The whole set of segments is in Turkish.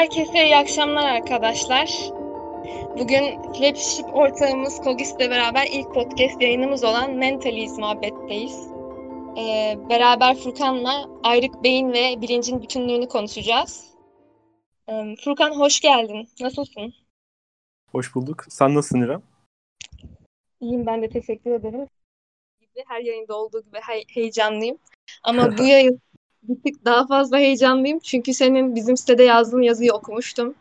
Herkese iyi akşamlar arkadaşlar. Bugün Flagship ortağımız Kogis ile beraber ilk podcast yayınımız olan Mentaliz muhabbetteyiz. Ee, beraber Furkan'la ayrık beyin ve bilincin bütünlüğünü konuşacağız. Ee, Furkan hoş geldin. Nasılsın? Hoş bulduk. Sen nasılsın İrem? İyiyim ben de teşekkür ederim. Her yayında olduğu gibi he- heyecanlıyım. Ama bu yayın bir tık daha fazla heyecanlıyım. Çünkü senin bizim sitede yazdığın yazıyı okumuştum.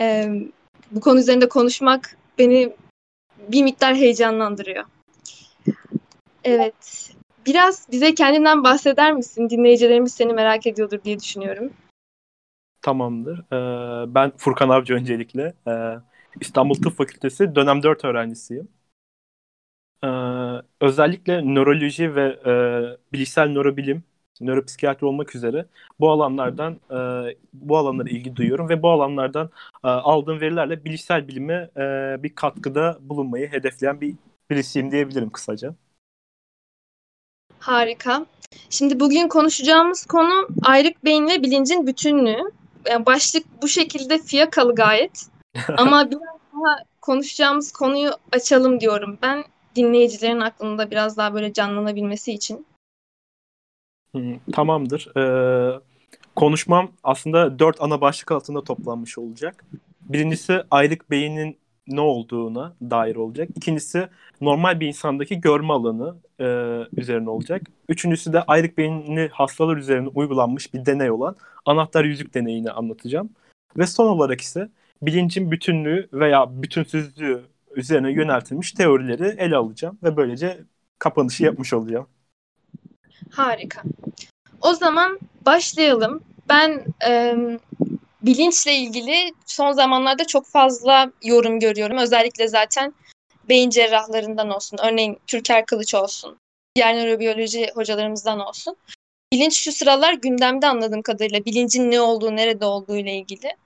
Ee, bu konu üzerinde konuşmak beni bir miktar heyecanlandırıyor. Evet. Biraz bize kendinden bahseder misin? Dinleyicilerimiz seni merak ediyordur diye düşünüyorum. Tamamdır. Ee, ben Furkan Avcı öncelikle. Ee, İstanbul Tıp Fakültesi dönem 4 öğrencisiyim. Ee, özellikle nöroloji ve e, bilişsel nörobilim, nöropsikiyatri olmak üzere bu alanlardan e, bu alanlara ilgi duyuyorum ve bu alanlardan e, aldığım verilerle bilişsel bilime e, bir katkıda bulunmayı hedefleyen bir birisiyim diyebilirim kısaca. Harika. Şimdi bugün konuşacağımız konu ayrık beyin ve bilincin bütünlüğü. Yani başlık bu şekilde fiyakalı gayet. Ama biraz daha konuşacağımız konuyu açalım diyorum ben dinleyicilerin aklında biraz daha böyle canlanabilmesi için. Tamamdır. Ee, konuşmam aslında dört ana başlık altında toplanmış olacak. Birincisi aylık beynin ne olduğuna dair olacak. İkincisi normal bir insandaki görme alanı e, üzerine olacak. Üçüncüsü de ayrık beyni hastalar üzerine uygulanmış bir deney olan anahtar yüzük deneyini anlatacağım. Ve son olarak ise bilincin bütünlüğü veya bütünsüzlüğü üzerine yöneltilmiş teorileri ele alacağım ve böylece kapanışı yapmış olacağım. Harika. O zaman başlayalım. Ben e, bilinçle ilgili son zamanlarda çok fazla yorum görüyorum. Özellikle zaten beyin cerrahlarından olsun. Örneğin Türker Kılıç olsun. Diğer nörobiyoloji hocalarımızdan olsun. Bilinç şu sıralar gündemde anladığım kadarıyla. Bilincin ne olduğu, nerede olduğu ile ilgili.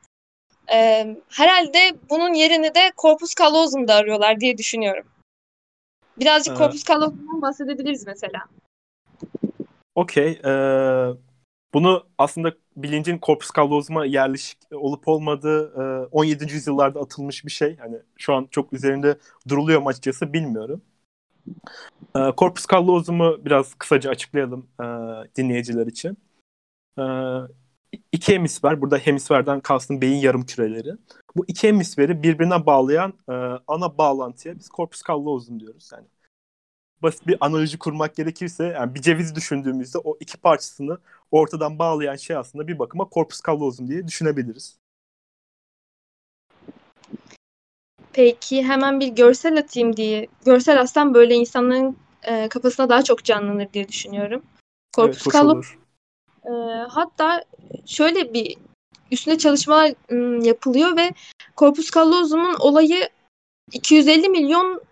Ee, herhalde bunun yerini de corpus callosum'da arıyorlar diye düşünüyorum. Birazcık ee, corpus callosum'dan bahsedebiliriz mesela. Okey. Ee, bunu aslında bilincin corpus callosum'a yerleşik olup olmadığı e, 17. yüzyıllarda atılmış bir şey. Hani şu an çok üzerinde duruluyor mu açıkçası bilmiyorum. E, corpus callosum'u biraz kısaca açıklayalım e, dinleyiciler için. E, iki hemisfer, burada hemisferden kastım beyin yarım küreleri. Bu iki hemisferi birbirine bağlayan e, ana bağlantıya biz corpus callosum diyoruz. Yani basit bir analoji kurmak gerekirse yani bir ceviz düşündüğümüzde o iki parçasını ortadan bağlayan şey aslında bir bakıma corpus callosum diye düşünebiliriz. Peki hemen bir görsel atayım diye. Görsel aslında böyle insanların e, kafasına daha çok canlanır diye düşünüyorum. Corpus evet, callosum. E, hatta şöyle bir üstüne çalışmalar m, yapılıyor ve corpus callosum'un olayı 250 milyon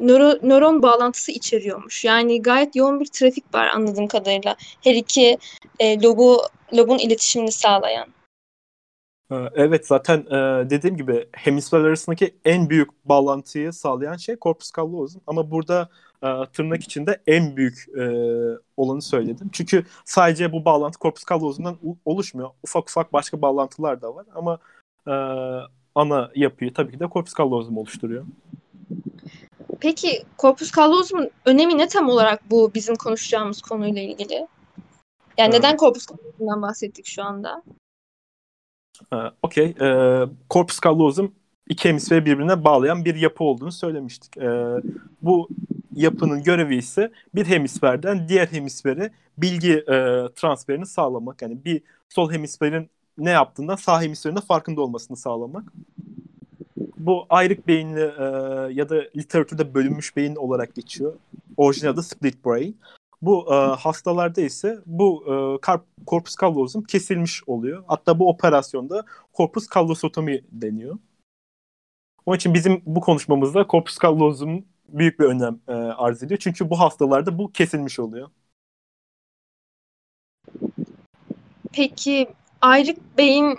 nöro, nöron bağlantısı içeriyormuş. Yani gayet yoğun bir trafik var anladığım kadarıyla. Her iki e, lobu lobun iletişimini sağlayan. Ee, evet zaten e, dediğim gibi hemisfer arasındaki en büyük bağlantıyı sağlayan şey corpus callosum ama burada e, tırnak içinde en büyük e, olanı söyledim. Çünkü sadece bu bağlantı corpus callosum'dan oluşmuyor. Ufak ufak başka bağlantılar da var ama ana yapıyı tabii ki de corpus callosum oluşturuyor. Peki corpus callosum'un önemi ne tam olarak bu bizim konuşacağımız konuyla ilgili? Yani neden corpus callosum'dan bahsettik şu anda? Ee, Okey. Ee, corpus callosum iki hemisferi birbirine bağlayan bir yapı olduğunu söylemiştik. Ee, bu yapının görevi ise bir hemisferden diğer hemisfere bilgi e, transferini sağlamak. Yani bir sol hemisferin ne yaptığından sağ hemisferin farkında olmasını sağlamak bu ayrık beyinli e, ya da literatürde bölünmüş beyin olarak geçiyor. Orijinal adı split brain. Bu e, hastalarda ise bu e, corpus callosum kesilmiş oluyor. Hatta bu operasyonda corpus callosotomi deniyor. Onun için bizim bu konuşmamızda corpus callosum büyük bir önem e, arz ediyor. Çünkü bu hastalarda bu kesilmiş oluyor. Peki ayrık beyin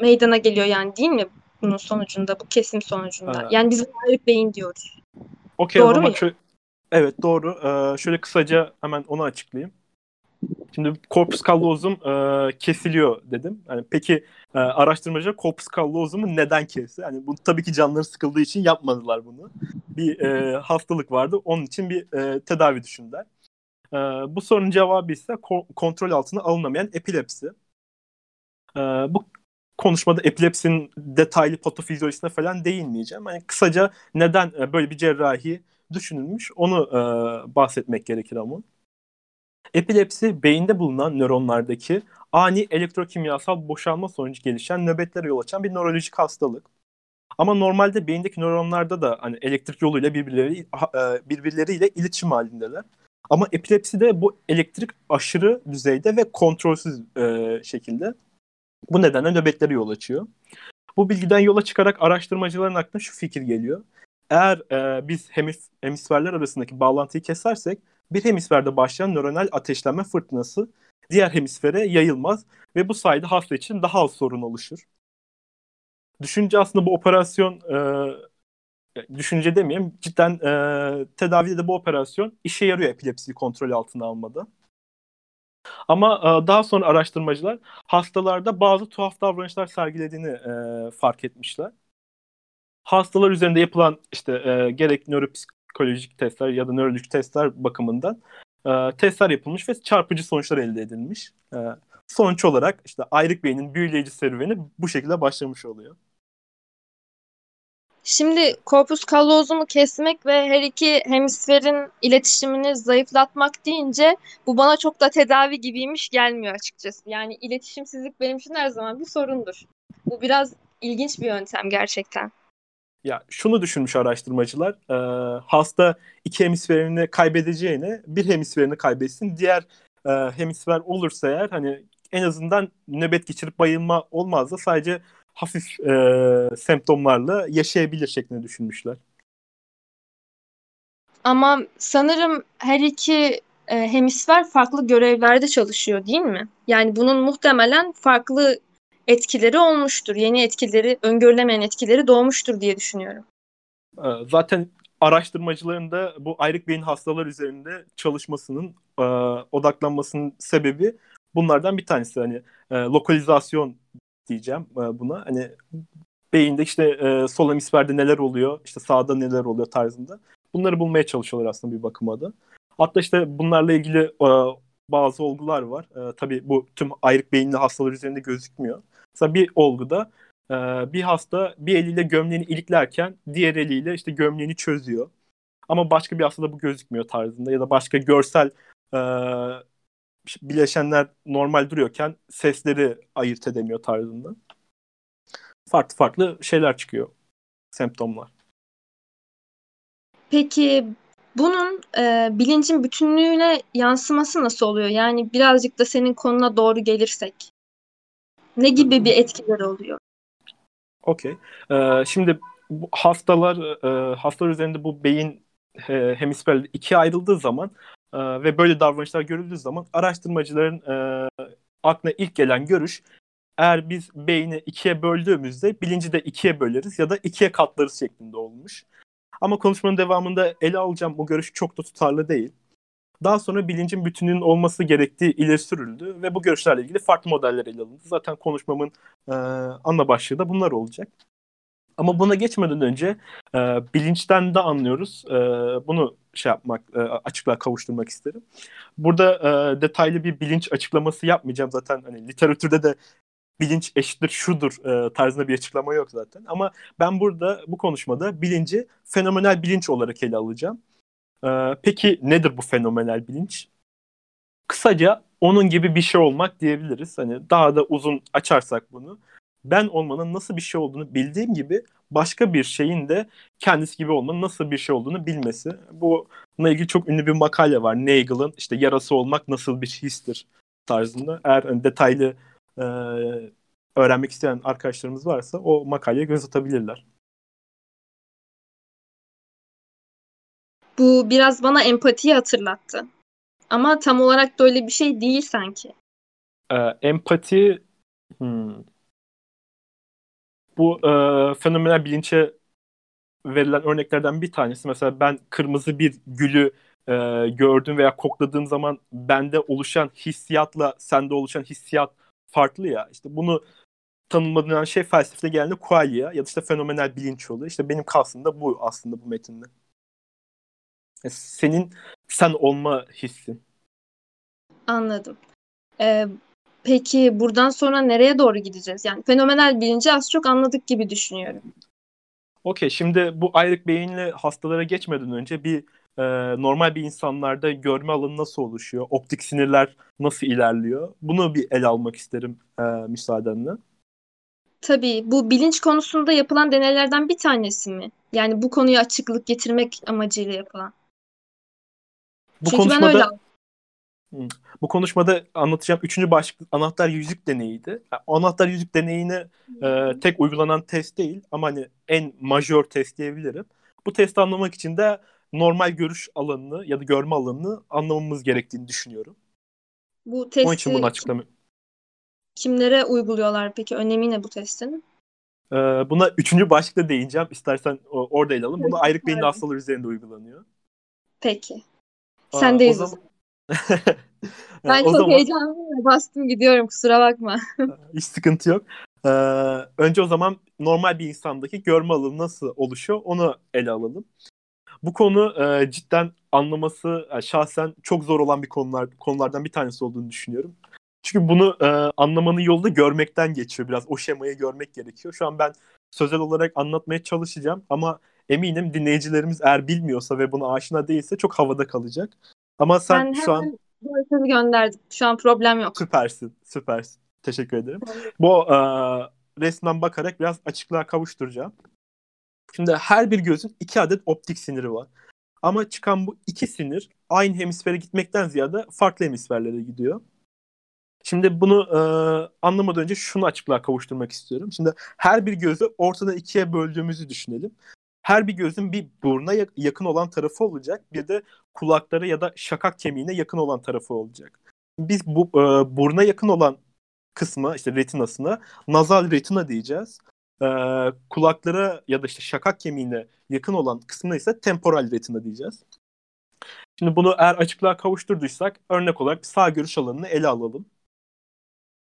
meydana geliyor yani değil mi bunun sonucunda, bu kesim sonucunda. Ha. Yani biz ayrık beyin diyoruz. Okey doğru mu? Şöyle, evet doğru. Ee, şöyle kısaca hemen onu açıklayayım. Şimdi corpus callosum e, kesiliyor dedim. Yani peki e, araştırmacılar corpus callosumu neden kesti? Yani bu tabii ki canları sıkıldığı için yapmadılar bunu. Bir e, hastalık vardı. Onun için bir e, tedavi düşündüler. E, bu sorunun cevabı ise ko- kontrol altına alınamayan epilepsi. E, bu konuşmada epilepsinin detaylı patofizyolojisine falan değinmeyeceğim. Yani kısaca neden e, böyle bir cerrahi düşünülmüş onu e, bahsetmek gerekir ama. Epilepsi beyinde bulunan nöronlardaki ani elektrokimyasal boşalma sonucu gelişen nöbetlere yol açan bir nörolojik hastalık. Ama normalde beyindeki nöronlarda da hani elektrik yoluyla birbirleri e, birbirleriyle iletişim halindeler. Ama epilepside bu elektrik aşırı düzeyde ve kontrolsüz e, şekilde. Bu nedenle nöbetlere yol açıyor. Bu bilgiden yola çıkarak araştırmacıların aklına şu fikir geliyor. Eğer e, biz hemis hemisferler arasındaki bağlantıyı kesersek bir hemisferde başlayan nöronal ateşlenme fırtınası diğer hemisfere yayılmaz ve bu sayede hasta için daha az sorun oluşur. Düşünce aslında bu operasyon e, düşünce demeyeyim cidden e, tedavide de bu operasyon işe yarıyor epilepsiyi kontrol altına almada. Ama e, daha sonra araştırmacılar hastalarda bazı tuhaf davranışlar sergilediğini e, fark etmişler. Hastalar üzerinde yapılan işte e, gerek nöropsikolojik testler ya da nörolojik testler bakımından e, testler yapılmış ve çarpıcı sonuçlar elde edilmiş. E, sonuç olarak işte ayrık beynin büyüleyici serüveni bu şekilde başlamış oluyor. Şimdi korpus kallozumu kesmek ve her iki hemisferin iletişimini zayıflatmak deyince bu bana çok da tedavi gibiymiş gelmiyor açıkçası. Yani iletişimsizlik benim için her zaman bir sorundur. Bu biraz ilginç bir yöntem gerçekten. Ya şunu düşünmüş araştırmacılar. E, hasta iki hemisferini kaybedeceğine bir hemisferini kaybetsin. Diğer e, hemisfer olursa eğer hani en azından nöbet geçirip bayılma olmaz da sadece hafif e, semptomlarla yaşayabilir şeklinde düşünmüşler. Ama sanırım her iki e, hemisfer farklı görevlerde çalışıyor değil mi? Yani bunun muhtemelen farklı etkileri olmuştur. Yeni etkileri, öngörülemeyen etkileri doğmuştur diye düşünüyorum. E, zaten araştırmacıların da bu ayrık beyin hastalar üzerinde çalışmasının e, odaklanmasının sebebi bunlardan bir tanesi. Hani e, lokalizasyon diyeceğim e, buna. Hani beyinde işte e, sol hemisferde neler oluyor, işte sağda neler oluyor tarzında. Bunları bulmaya çalışıyorlar aslında bir bakıma da. Hatta işte bunlarla ilgili e, bazı olgular var. E, tabii bu tüm ayrık beyinli hastalar üzerinde gözükmüyor. Mesela bir olguda e, bir hasta bir eliyle gömleğini iliklerken diğer eliyle işte gömleğini çözüyor. Ama başka bir hastada bu gözükmüyor tarzında ya da başka görsel e, bileşenler normal duruyorken sesleri ayırt edemiyor tarzında. Farklı farklı şeyler çıkıyor. Semptomlar. Peki bunun e, bilincin bütünlüğüne yansıması nasıl oluyor? Yani birazcık da senin konuna doğru gelirsek. Ne gibi bir etkileri oluyor? Okey. Ee, şimdi hastalar e, hastalar üzerinde bu beyin e, hemisferleri ikiye ayrıldığı zaman e, ve böyle davranışlar görüldüğü zaman araştırmacıların e, aklına ilk gelen görüş eğer biz beyni ikiye böldüğümüzde bilinci de ikiye böleriz ya da ikiye katlarız şeklinde olmuş. Ama konuşmanın devamında ele alacağım bu görüş çok da tutarlı değil. Daha sonra bilincin bütününün olması gerektiği ileri sürüldü ve bu görüşlerle ilgili farklı modeller ele alındı. Zaten konuşmamın e, ana başlığı da bunlar olacak. Ama buna geçmeden önce e, bilinçten de anlıyoruz. E, bunu şey yapmak, e, açıklığa kavuşturmak isterim. Burada e, detaylı bir bilinç açıklaması yapmayacağım zaten. Hani literatürde de bilinç eşittir şudur e, tarzında bir açıklama yok zaten. Ama ben burada bu konuşmada bilinci fenomenal bilinç olarak ele alacağım. E, peki nedir bu fenomenal bilinç? Kısaca onun gibi bir şey olmak diyebiliriz. Hani daha da uzun açarsak bunu ben olmanın nasıl bir şey olduğunu bildiğim gibi başka bir şeyin de kendisi gibi olmanın nasıl bir şey olduğunu bilmesi. Bununla ilgili çok ünlü bir makale var. Nagel'ın işte yarası olmak nasıl bir histir tarzında. Eğer hani detaylı e, öğrenmek isteyen arkadaşlarımız varsa o makaleye göz atabilirler. Bu biraz bana empatiyi hatırlattı. Ama tam olarak da öyle bir şey değil sanki. Ee, empati hmm, bu e, fenomenal bilinçe verilen örneklerden bir tanesi. Mesela ben kırmızı bir gülü e, gördüğüm veya kokladığım zaman bende oluşan hissiyatla sende oluşan hissiyat farklı ya. İşte bunu tanımlanan şey felsefede genelde qualia ya da işte fenomenal bilinç oluyor. İşte benim kastım da bu aslında bu metinde. E, senin sen olma hissin. Anladım. Ee, peki buradan sonra nereye doğru gideceğiz? Yani fenomenal bilinci az çok anladık gibi düşünüyorum. Okey şimdi bu ayrık beyinli hastalara geçmeden önce bir e, normal bir insanlarda görme alanı nasıl oluşuyor? Optik sinirler nasıl ilerliyor? Bunu bir ele almak isterim e, müsaadenle. Tabii bu bilinç konusunda yapılan deneylerden bir tanesi mi? Yani bu konuya açıklık getirmek amacıyla yapılan. Bu Çünkü ben öyle konuşmada. Bu konuşmada anlatacağım üçüncü başlık anahtar yüzük deneyiydi. Yani anahtar yüzük deneyini e, tek uygulanan test değil ama hani en majör test diyebilirim. Bu testi anlamak için de normal görüş alanını ya da görme alanını anlamamız gerektiğini düşünüyorum. Bu Onun için testi bunu açıklamıyorum. kimlere uyguluyorlar peki? Önemi ne bu testin? Ee, buna üçüncü başlıkta değineceğim. İstersen orada ele alın. Bunu ayrık beyinli Pardon. hastalar üzerinde uygulanıyor. Peki. O o zaman- zaman. Ben o çok zaman heyecanlıyım bastım gidiyorum kusura bakma. hiç sıkıntı yok. Ee, önce o zaman normal bir insandaki görme alanı nasıl oluşuyor onu ele alalım. Bu konu e, cidden anlaması e, şahsen çok zor olan bir konular konulardan bir tanesi olduğunu düşünüyorum. Çünkü bunu e, anlamanın yolu da görmekten geçiyor biraz. O şemayı görmek gerekiyor. Şu an ben sözel olarak anlatmaya çalışacağım ama eminim dinleyicilerimiz eğer bilmiyorsa ve buna aşina değilse çok havada kalacak. Ama sen Ben şu an görseli gönderdim. Şu an problem yok. süpersin, süpersin. Teşekkür ederim. Bu e, resmen bakarak biraz açıklığa kavuşturacağım. Şimdi her bir gözün iki adet optik siniri var. Ama çıkan bu iki sinir aynı hemisfere gitmekten ziyade farklı hemisferlere gidiyor. Şimdi bunu e, anlamadan önce şunu açıklığa kavuşturmak istiyorum. Şimdi her bir gözü ortadan ikiye böldüğümüzü düşünelim. Her bir gözün bir buruna yak- yakın olan tarafı olacak. Bir de kulaklara ya da şakak kemiğine yakın olan tarafı olacak. Biz bu e, buruna yakın olan kısmı işte retinasına nazal retina diyeceğiz. E, kulaklara ya da işte şakak kemiğine yakın olan kısmına ise temporal retina diyeceğiz. Şimdi bunu eğer açıklığa kavuşturduysak örnek olarak sağ görüş alanını ele alalım.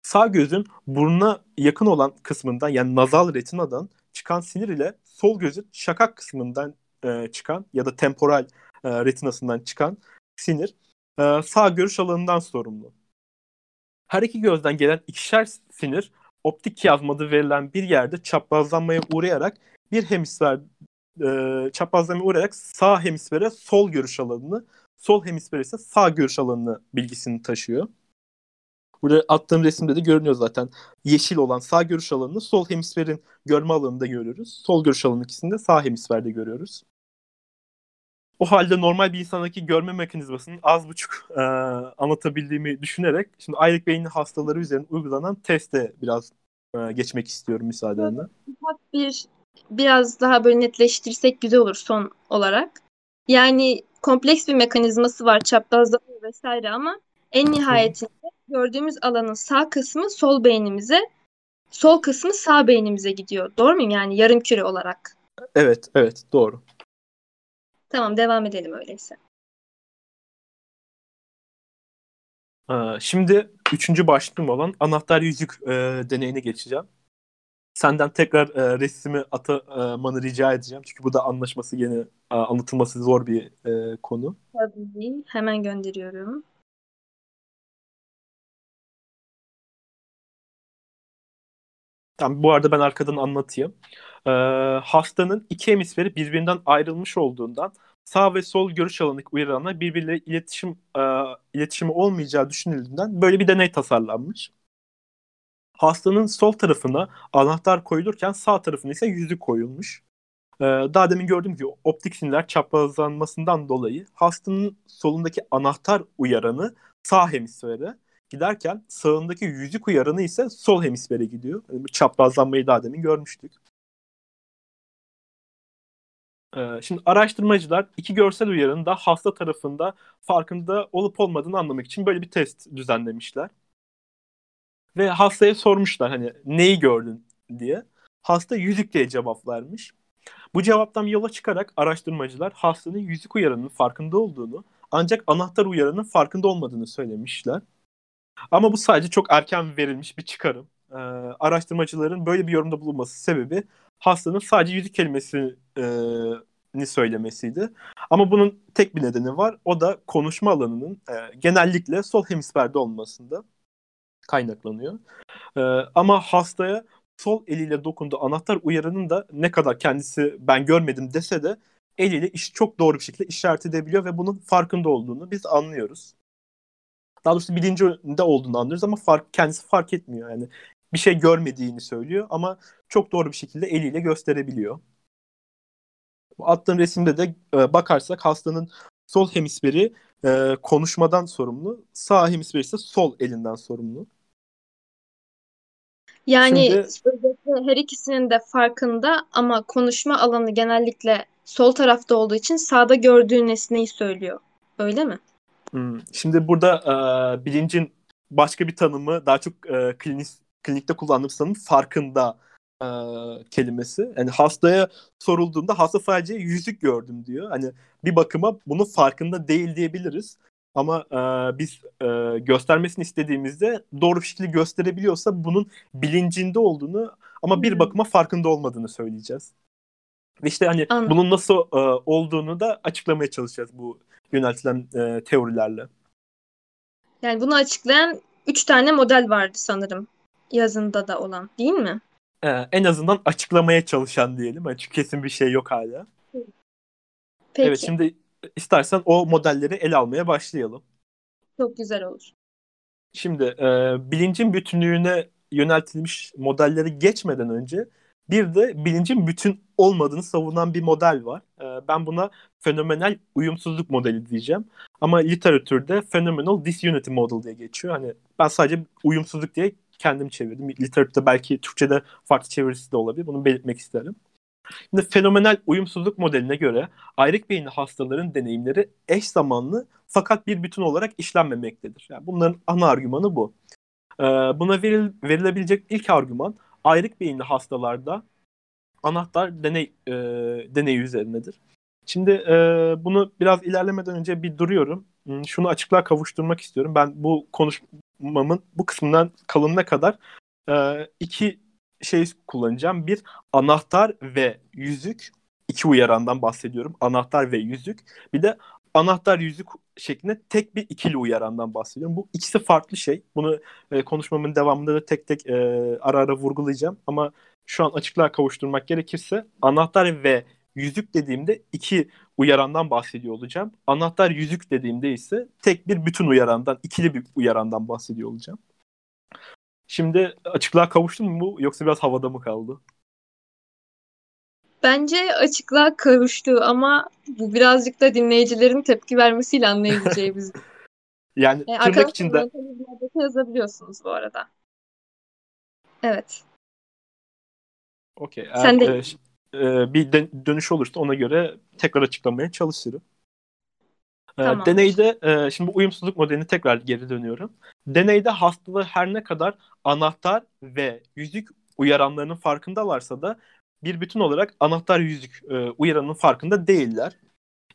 Sağ gözün burnuna yakın olan kısmından yani nazal retinadan çıkan sinir ile sol gözün şakak kısmından e, çıkan ya da temporal e, retinasından çıkan sinir e, sağ görüş alanından sorumlu. Her iki gözden gelen ikişer sinir optik kiyazma adı verilen bir yerde çaprazlanmaya uğrayarak bir hemisfer e, çaprazlamaya uğrayarak sağ hemisfere sol görüş alanını, sol hemisfere ise sağ görüş alanını bilgisini taşıyor. Burada attığım resimde de görünüyor zaten. Yeşil olan sağ görüş alanını sol hemisferin görme alanında görüyoruz. Sol görüş alanı ikisini de sağ hemisferde görüyoruz. O halde normal bir insandaki görme mekanizmasının az buçuk e, anlatabildiğimi düşünerek şimdi ayrık beyinli hastaları üzerine uygulanan teste biraz e, geçmek istiyorum müsaadenle. Bir biraz daha böyle netleştirsek güzel olur son olarak. Yani kompleks bir mekanizması var çaprazlama vesaire ama en nihayetinde gördüğümüz alanın sağ kısmı sol beynimize, sol kısmı sağ beynimize gidiyor. Doğru muyum? Yani yarım küre olarak. Evet, evet doğru. Tamam devam edelim öyleyse. Ee, Şimdi üçüncü başlığım olan anahtar yüzük e, deneyine geçeceğim. Senden tekrar e, resmi atamanı rica edeceğim. Çünkü bu da anlaşması gene e, anlatılması zor bir e, konu. Tabii. Hemen gönderiyorum. Tamam, bu arada ben arkadan anlatayım. Ee, hastanın iki hemisferi birbirinden ayrılmış olduğundan sağ ve sol görüş alanı uyaranlar birbiriyle iletişim e, iletişimi olmayacağı düşünüldüğünden böyle bir deney tasarlanmış. Hastanın sol tarafına anahtar koyulurken sağ tarafına ise yüzük koyulmuş. Ee, daha demin gördüğüm gibi optik sinirler çaprazlanmasından dolayı hastanın solundaki anahtar uyaranı sağ hemisfere giderken sağındaki yüzük uyaranı ise sol hemisfere gidiyor. Yani bu çaprazlanmayı daha demin görmüştük. Ee, şimdi araştırmacılar iki görsel uyaranın da hasta tarafında farkında olup olmadığını anlamak için böyle bir test düzenlemişler. Ve hastaya sormuşlar hani neyi gördün diye. Hasta yüzük diye cevap vermiş. Bu cevaptan yola çıkarak araştırmacılar hastanın yüzük uyaranının farkında olduğunu Ancak anahtar uyarının farkında olmadığını söylemişler. Ama bu sadece çok erken verilmiş bir çıkarım. Ee, araştırmacıların böyle bir yorumda bulunması sebebi hastanın sadece yüzük kelimesini e, söylemesiydi. Ama bunun tek bir nedeni var. O da konuşma alanının e, genellikle sol hemisferde olmasında kaynaklanıyor. E, ama hastaya sol eliyle dokunduğu anahtar uyarının da ne kadar kendisi ben görmedim dese de eliyle iş çok doğru bir şekilde işaret edebiliyor ve bunun farkında olduğunu biz anlıyoruz. Daha doğrusu bilincinde olduğunu anlıyoruz ama fark, kendisi fark etmiyor. Yani bir şey görmediğini söylüyor ama çok doğru bir şekilde eliyle gösterebiliyor. Bu attığım resimde de e, bakarsak hastanın sol hemisferi e, konuşmadan sorumlu, sağ hemisferi ise sol elinden sorumlu. Yani Şimdi, her ikisinin de farkında ama konuşma alanı genellikle sol tarafta olduğu için sağda gördüğü nesneyi söylüyor. Öyle mi? Hmm. Şimdi burada e, bilincin başka bir tanımı daha çok e, klinik, klinikte kullandığım tanım farkında e, kelimesi. Yani hastaya sorulduğunda hasta sadece yüzük gördüm diyor. Hani bir bakıma bunun farkında değil diyebiliriz. Ama e, biz e, göstermesini istediğimizde doğru bir şekilde gösterebiliyorsa bunun bilincinde olduğunu ama bir bakıma farkında olmadığını söyleyeceğiz. İşte hani Anladım. bunun nasıl e, olduğunu da açıklamaya çalışacağız bu yöneltilen e, teorilerle. Yani bunu açıklayan üç tane model vardı sanırım yazında da olan değil mi? Ee, en azından açıklamaya çalışan diyelim. Çünkü kesin bir şey yok hala. Peki. Evet şimdi istersen o modelleri ele almaya başlayalım. Çok güzel olur. Şimdi e, bilincin bütünlüğüne yöneltilmiş modelleri geçmeden önce bir de bilincin bütün olmadığını savunan bir model var. E, ben buna fenomenal uyumsuzluk modeli diyeceğim. Ama literatürde phenomenal disunity model diye geçiyor. Hani ben sadece uyumsuzluk diye kendim çevirdim. Literatürde belki Türkçe'de farklı çevirisi de olabilir. Bunu belirtmek isterim. Şimdi fenomenal uyumsuzluk modeline göre ayrık beyinli hastaların deneyimleri eş zamanlı fakat bir bütün olarak işlenmemektedir. Yani bunların ana argümanı bu. Ee, buna veril, verilebilecek ilk argüman ayrık beyinli hastalarda anahtar deney e, deneyi üzerinedir. Şimdi e, bunu biraz ilerlemeden önce bir duruyorum. Hmm, şunu açıklığa kavuşturmak istiyorum. Ben bu konuşmamın bu kısmından kalınına kadar e, iki şey kullanacağım. Bir anahtar ve yüzük. iki uyarandan bahsediyorum. Anahtar ve yüzük. Bir de anahtar yüzük şeklinde tek bir ikili uyarandan bahsediyorum. Bu ikisi farklı şey. Bunu e, konuşmamın devamında da tek tek e, ara ara vurgulayacağım. Ama şu an açıklığa kavuşturmak gerekirse anahtar ve yüzük dediğimde iki uyarandan bahsediyor olacağım. Anahtar yüzük dediğimde ise tek bir bütün uyarandan, ikili bir uyarandan bahsediyor olacağım. Şimdi açıklığa kavuştu mu bu yoksa biraz havada mı kaldı? Bence açıklığa kavuştu ama bu birazcık da dinleyicilerin tepki vermesiyle anlayabileceğimiz. yani e, tırnak içinde yazabiliyorsunuz bu arada. Evet. Okey. Sen de e, e, bir dönüş olursa ona göre tekrar açıklamaya çalışırım. E, tamam. Deneyde e, şimdi uyumsuzluk modelini tekrar geri dönüyorum. Deneyde hastalığı her ne kadar anahtar ve yüzük uyaranlarının farkındalarsa da bir bütün olarak anahtar yüzük e, uyaranının farkında değiller.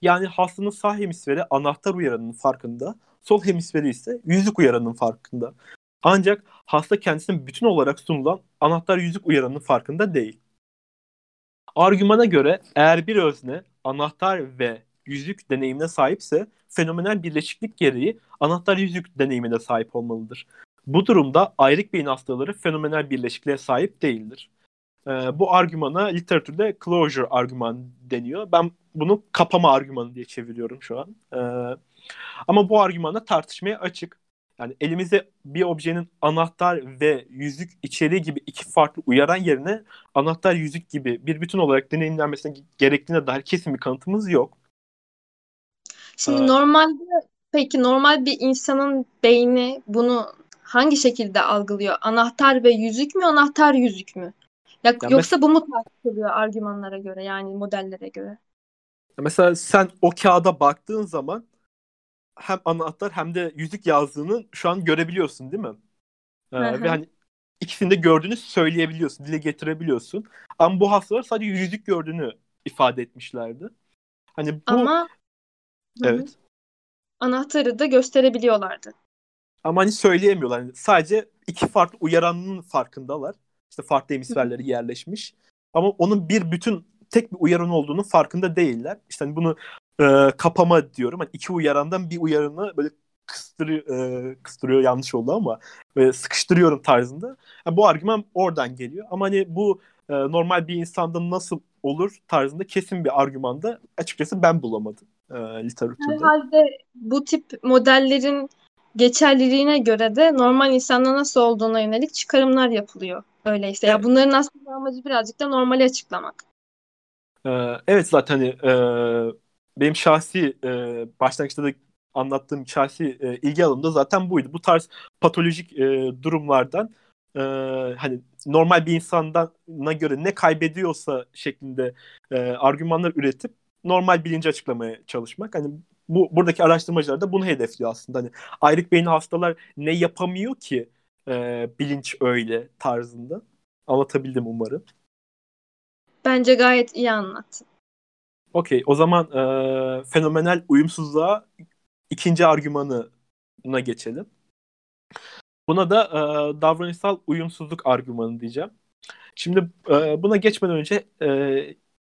Yani hastanın sağ hemisferi anahtar uyaranının farkında, sol hemisferi ise yüzük uyaranının farkında. Ancak hasta kendisinin bütün olarak sunulan anahtar yüzük uyaranının farkında değil. Argümana göre eğer bir özne anahtar ve yüzük deneyimine sahipse fenomenal birleşiklik gereği anahtar yüzük deneyimine sahip olmalıdır. Bu durumda ayrık beyin hastaları fenomenal birleşikliğe sahip değildir. Ee, bu argümana literatürde closure argüman deniyor. Ben bunu kapama argümanı diye çeviriyorum şu an. Ee, ama bu argümana tartışmaya açık. Yani elimizde bir objenin anahtar ve yüzük içeriği gibi iki farklı uyaran yerine anahtar yüzük gibi bir bütün olarak deneyimlenmesine gerektiğine dair kesin bir kanıtımız yok. Şimdi Aa. normalde peki normal bir insanın beyni bunu hangi şekilde algılıyor? Anahtar ve yüzük mü, anahtar yüzük mü? Ya, ya yoksa bu mu tartışılıyor argümanlara göre yani modellere göre? Mesela sen o kağıda baktığın zaman hem anahtar hem de yüzük yazdığını şu an görebiliyorsun değil mi? Ee, ve hani ikisini de gördüğünü söyleyebiliyorsun, dile getirebiliyorsun. Ama bu hastalar sadece yüzük gördüğünü ifade etmişlerdi. Hani bu Ama evet. anahtarı da gösterebiliyorlardı. Ama hani söyleyemiyorlar. Yani sadece iki farklı uyaranın farkındalar. İşte farklı hemisferleri yerleşmiş. Ama onun bir bütün tek bir uyaran olduğunu farkında değiller. İşte hani bunu e, kapama diyorum. Hani iki uyarandan bir uyaranı böyle kıstırıyor, e, kıstırıyor yanlış oldu ama böyle sıkıştırıyorum tarzında. Yani bu argüman oradan geliyor. Ama hani bu e, normal bir insanda nasıl olur tarzında kesin bir argümanda açıkçası ben bulamadım e, literatürde. Herhalde bu tip modellerin geçerliliğine göre de normal insanda nasıl olduğuna yönelik çıkarımlar yapılıyor. Öyleyse. Evet. Ya bunların aslında amacı birazcık da normali açıklamak. Ee, evet zaten hani e, benim şahsi e, başlangıçta da anlattığım şahsi e, ilgi alanımda zaten buydu. Bu tarz patolojik e, durumlardan e, hani normal bir insana göre ne kaybediyorsa şeklinde e, argümanlar üretip normal bilinci açıklamaya çalışmak. Hani bu buradaki araştırmacılar da bunu hedefliyor aslında. Hani ayrık beyinli hastalar ne yapamıyor ki e, bilinç öyle tarzında. Anlatabildim umarım. Bence gayet iyi anlattın. Okey. O zaman e, fenomenal uyumsuzluğa ikinci argümanına geçelim. Buna da e, davranışsal uyumsuzluk argümanı diyeceğim. Şimdi e, buna geçmeden önce e,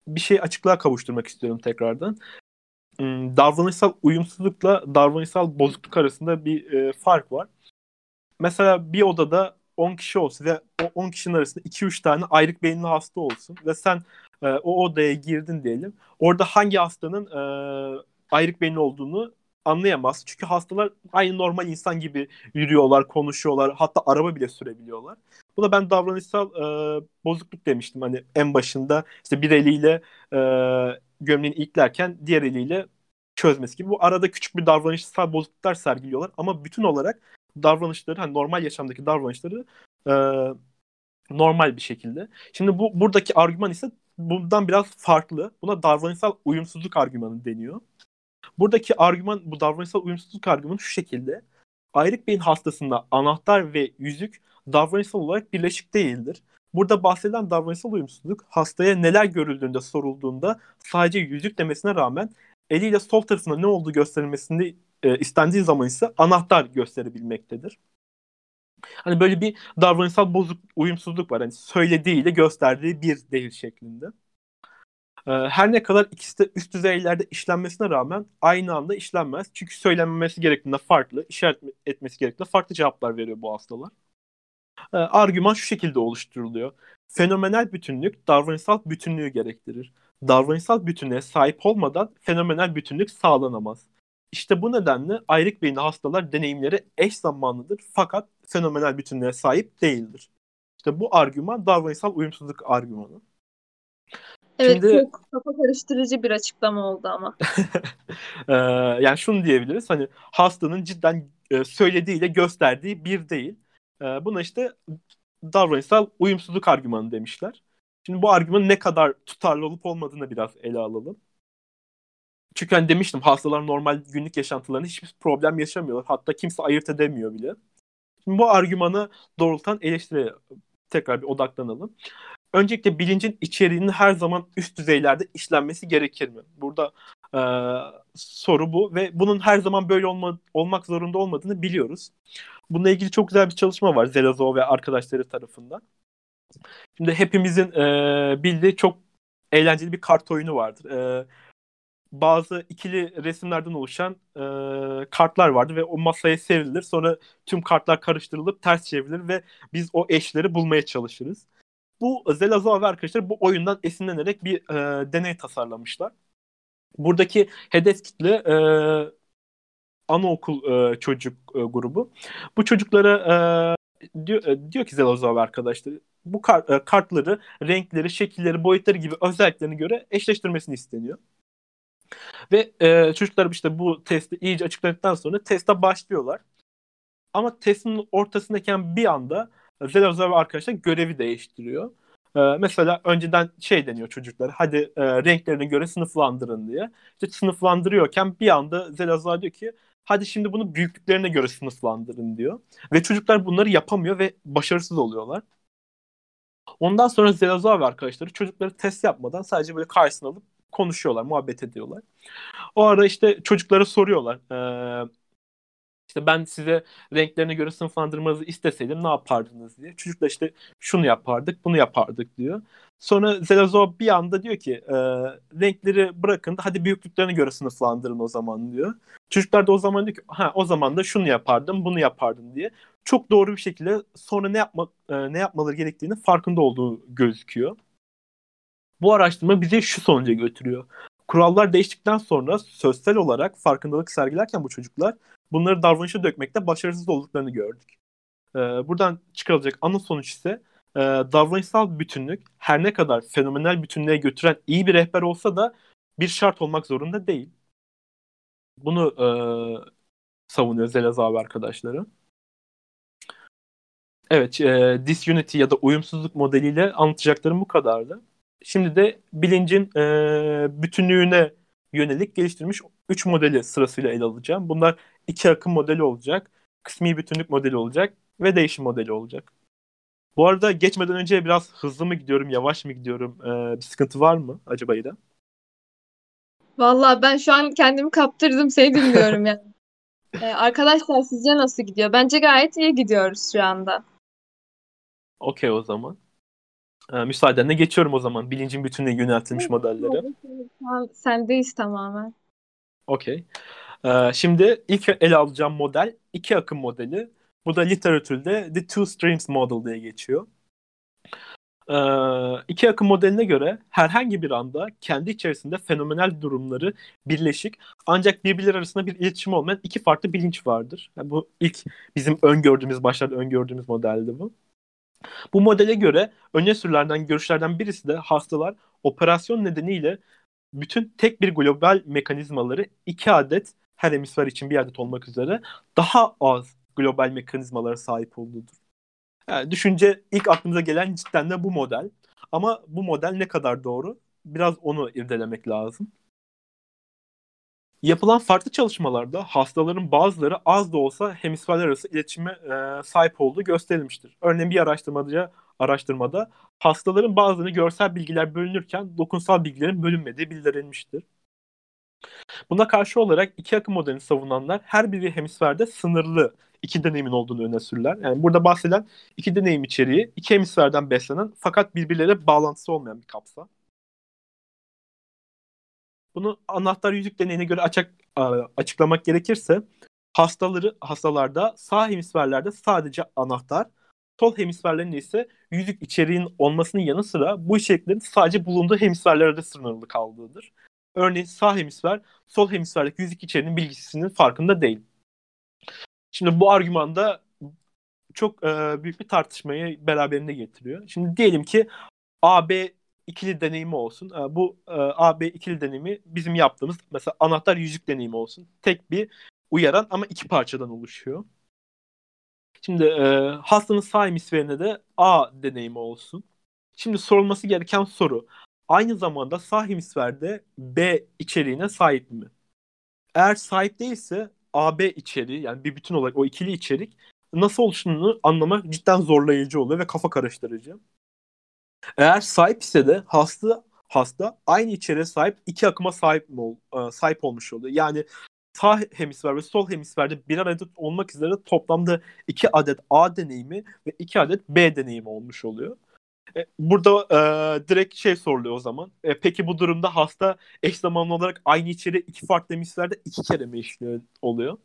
bir şey açıklığa kavuşturmak istiyorum tekrardan. Hmm, davranışsal uyumsuzlukla davranışsal bozukluk arasında bir e, fark var. Mesela bir odada 10 kişi olsa ve o 10 kişinin arasında 2-3 tane ayrık beyinli hasta olsun ve sen e, o odaya girdin diyelim. Orada hangi hastanın e, ayrık beyinli olduğunu anlayamaz. Çünkü hastalar aynı normal insan gibi yürüyorlar, konuşuyorlar, hatta araba bile sürebiliyorlar. Buna ben davranışsal e, bozukluk demiştim. Hani en başında işte bir eliyle e, gömleğini ilklerken diğer eliyle çözmesi gibi. Bu arada küçük bir davranışsal bozukluklar sergiliyorlar ama bütün olarak davranışları hani normal yaşamdaki davranışları e, normal bir şekilde. Şimdi bu buradaki argüman ise bundan biraz farklı. Buna davranışsal uyumsuzluk argümanı deniyor. Buradaki argüman, bu davranışsal uyumsuzluk argümanı şu şekilde. Ayrık beyin hastasında anahtar ve yüzük davranışsal olarak birleşik değildir. Burada bahsedilen davranışsal uyumsuzluk hastaya neler görüldüğünde sorulduğunda sadece yüzük demesine rağmen eliyle sol tarafında ne olduğu gösterilmesini e, istendiği zaman ise anahtar gösterebilmektedir. Hani böyle bir davranışsal bozuk uyumsuzluk var. Hani söylediğiyle gösterdiği bir değil şeklinde. Ee, her ne kadar ikisi de üst düzeylerde işlenmesine rağmen aynı anda işlenmez. Çünkü söylenmesi gerektiğinde farklı, işaret etmesi gerektiğinde farklı cevaplar veriyor bu hastalar. Ee, argüman şu şekilde oluşturuluyor. Fenomenal bütünlük davranışsal bütünlüğü gerektirir. Davranışsal bütünlüğe sahip olmadan fenomenal bütünlük sağlanamaz. İşte bu nedenle ayrık beyinli hastalar deneyimleri eş zamanlıdır fakat fenomenal bütünlüğe sahip değildir. İşte bu argüman davranışsal uyumsuzluk argümanı. Evet Şimdi, çok kafa karıştırıcı bir açıklama oldu ama. ee, yani şunu diyebiliriz hani hastanın cidden e, söylediğiyle gösterdiği bir değil. E, buna işte davranışsal uyumsuzluk argümanı demişler. Şimdi bu argümanın ne kadar tutarlı olup olmadığını biraz ele alalım. Çünkü hani demiştim hastalar normal günlük yaşantılarında hiçbir problem yaşamıyorlar. Hatta kimse ayırt edemiyor bile. Şimdi bu argümanı doğrultan eleştiriye tekrar bir odaklanalım. Öncelikle bilincin içeriğinin her zaman üst düzeylerde işlenmesi gerekir mi? Burada e, soru bu ve bunun her zaman böyle olma, olmak zorunda olmadığını biliyoruz. Bununla ilgili çok güzel bir çalışma var Zelazov ve arkadaşları tarafından. Şimdi hepimizin e, bildiği çok eğlenceli bir kart oyunu vardır. E, bazı ikili resimlerden oluşan e, kartlar vardı ve o masaya serilir. Sonra tüm kartlar karıştırılıp ters çevrilir ve biz o eşleri bulmaya çalışırız. Bu Zelazov ve arkadaşlar bu oyundan esinlenerek bir e, deney tasarlamışlar. Buradaki hedef kitle e, anaokul e, çocuk e, grubu. Bu çocuklara e, diyor, e, diyor ki Zelazov arkadaşlar bu kart, e, kartları, renkleri, şekilleri, boyutları gibi özelliklerine göre eşleştirmesini isteniyor. Ve e, çocuklar işte bu testi iyice açıkladıktan sonra teste başlıyorlar. Ama testin ortasındayken bir anda Zelazov ve arkadaşlar görevi değiştiriyor. Ee, mesela önceden şey deniyor çocuklar hadi e, renklerine göre sınıflandırın diye. İşte sınıflandırıyorken bir anda Zelazar diyor ki hadi şimdi bunu büyüklüklerine göre sınıflandırın diyor. Ve çocuklar bunları yapamıyor ve başarısız oluyorlar. Ondan sonra Zelazar ve arkadaşları çocukları test yapmadan sadece böyle karşısına alıp konuşuyorlar, muhabbet ediyorlar. O ara işte çocuklara soruyorlar. Ee, işte ben size renklerine göre sınıflandırmanızı isteseydim ne yapardınız diye. Çocuk da işte şunu yapardık, bunu yapardık diyor. Sonra Zelazov bir anda diyor ki e, renkleri bırakın hadi büyüklüklerine göre sınıflandırın o zaman diyor. Çocuklar da o zaman diyor ki ha o zaman da şunu yapardım, bunu yapardım diye. Çok doğru bir şekilde sonra ne yapma e, ne yapmaları gerektiğini farkında olduğu gözüküyor. Bu araştırma bizi şu sonuca götürüyor. Kurallar değiştikten sonra sözsel olarak farkındalık sergilerken bu çocuklar bunları davranışa dökmekte başarısız olduklarını gördük. Ee, buradan çıkarılacak ana sonuç ise e, davranışsal bütünlük her ne kadar fenomenal bütünlüğe götüren iyi bir rehber olsa da bir şart olmak zorunda değil. Bunu e, savunuyor Zelazov arkadaşları. Evet, e, disunity ya da uyumsuzluk modeliyle anlatacaklarım bu kadardı. Şimdi de bilincin e, bütünlüğüne yönelik geliştirilmiş 3 modeli sırasıyla ele alacağım. Bunlar iki akım modeli olacak, kısmi bütünlük modeli olacak ve değişim modeli olacak. Bu arada geçmeden önce biraz hızlı mı gidiyorum, yavaş mı gidiyorum? Ee, bir sıkıntı var mı acaba İrem? Vallahi ben şu an kendimi kaptırdım seni dinliyorum yani. Ee, arkadaşlar sizce nasıl gidiyor? Bence gayet iyi gidiyoruz şu anda. Okey o zaman. Ee, müsaadenle geçiyorum o zaman. Bilincin bütününe yöneltilmiş modellere. Sendeyiz tamamen. Okey. Ee, şimdi ilk ele alacağım model iki akım modeli. Bu da literatürde The Two Streams Model diye geçiyor. Ee, iki akım modeline göre herhangi bir anda kendi içerisinde fenomenal durumları birleşik ancak birbirleri arasında bir iletişim olmayan iki farklı bilinç vardır. Yani bu ilk bizim öngördüğümüz, başlarda öngördüğümüz modeldi bu. Bu modele göre öne sürülerden görüşlerden birisi de hastalar operasyon nedeniyle bütün tek bir global mekanizmaları iki adet her hemisfer için bir adet olmak üzere daha az global mekanizmalara sahip olduğudur. Yani düşünce ilk aklımıza gelen cidden de bu model. Ama bu model ne kadar doğru? Biraz onu irdelemek lazım. Yapılan farklı çalışmalarda hastaların bazıları az da olsa hemisferler arası iletişime e, sahip olduğu gösterilmiştir. Örneğin bir araştırmada, araştırmada hastaların bazılarını görsel bilgiler bölünürken dokunsal bilgilerin bölünmediği bildirilmiştir. Buna karşı olarak iki akım modelini savunanlar her bir hemisferde sınırlı iki deneyimin olduğunu öne sürürler. Yani burada bahseden iki deneyim içeriği iki hemisferden beslenen fakat birbirleriyle bağlantısı olmayan bir kapsam. Bunu anahtar yüzük deneyine göre açık, açıklamak gerekirse hastaları hastalarda sağ hemisferlerde sadece anahtar, sol hemisferlerinde ise yüzük içeriğinin olmasının yanı sıra bu içeriklerin sadece bulunduğu hemisferlerde sınırlı kaldığıdır. Örneğin sağ hemisfer sol hemisferdeki yüzük içeriğinin bilgisinin farkında değil. Şimdi bu argümanda çok e, büyük bir tartışmayı beraberinde getiriyor. Şimdi diyelim ki AB ikili deneyimi olsun. E, bu e, AB ikili deneyimi bizim yaptığımız mesela anahtar yüzük deneyimi olsun. Tek bir uyaran ama iki parçadan oluşuyor. Şimdi e, hastanın sağ hemisferine de A deneyimi olsun. Şimdi sorulması gereken soru aynı zamanda sağ hemisferde B içeriğine sahip mi? Eğer sahip değilse AB içeriği yani bir bütün olarak o ikili içerik nasıl oluştuğunu anlamak cidden zorlayıcı oluyor ve kafa karıştırıcı. Eğer sahip ise de hasta hasta aynı içeriğe sahip iki akıma sahip mi ol, e, sahip olmuş oluyor. Yani sağ hemisfer ve sol hemisferde bir adet olmak üzere toplamda iki adet A deneyimi ve iki adet B deneyimi olmuş oluyor. E, burada e, direkt şey soruluyor o zaman. E, peki bu durumda hasta eş zamanlı olarak aynı içeri iki farklı hemisferde iki kere mi işliyor oluyor?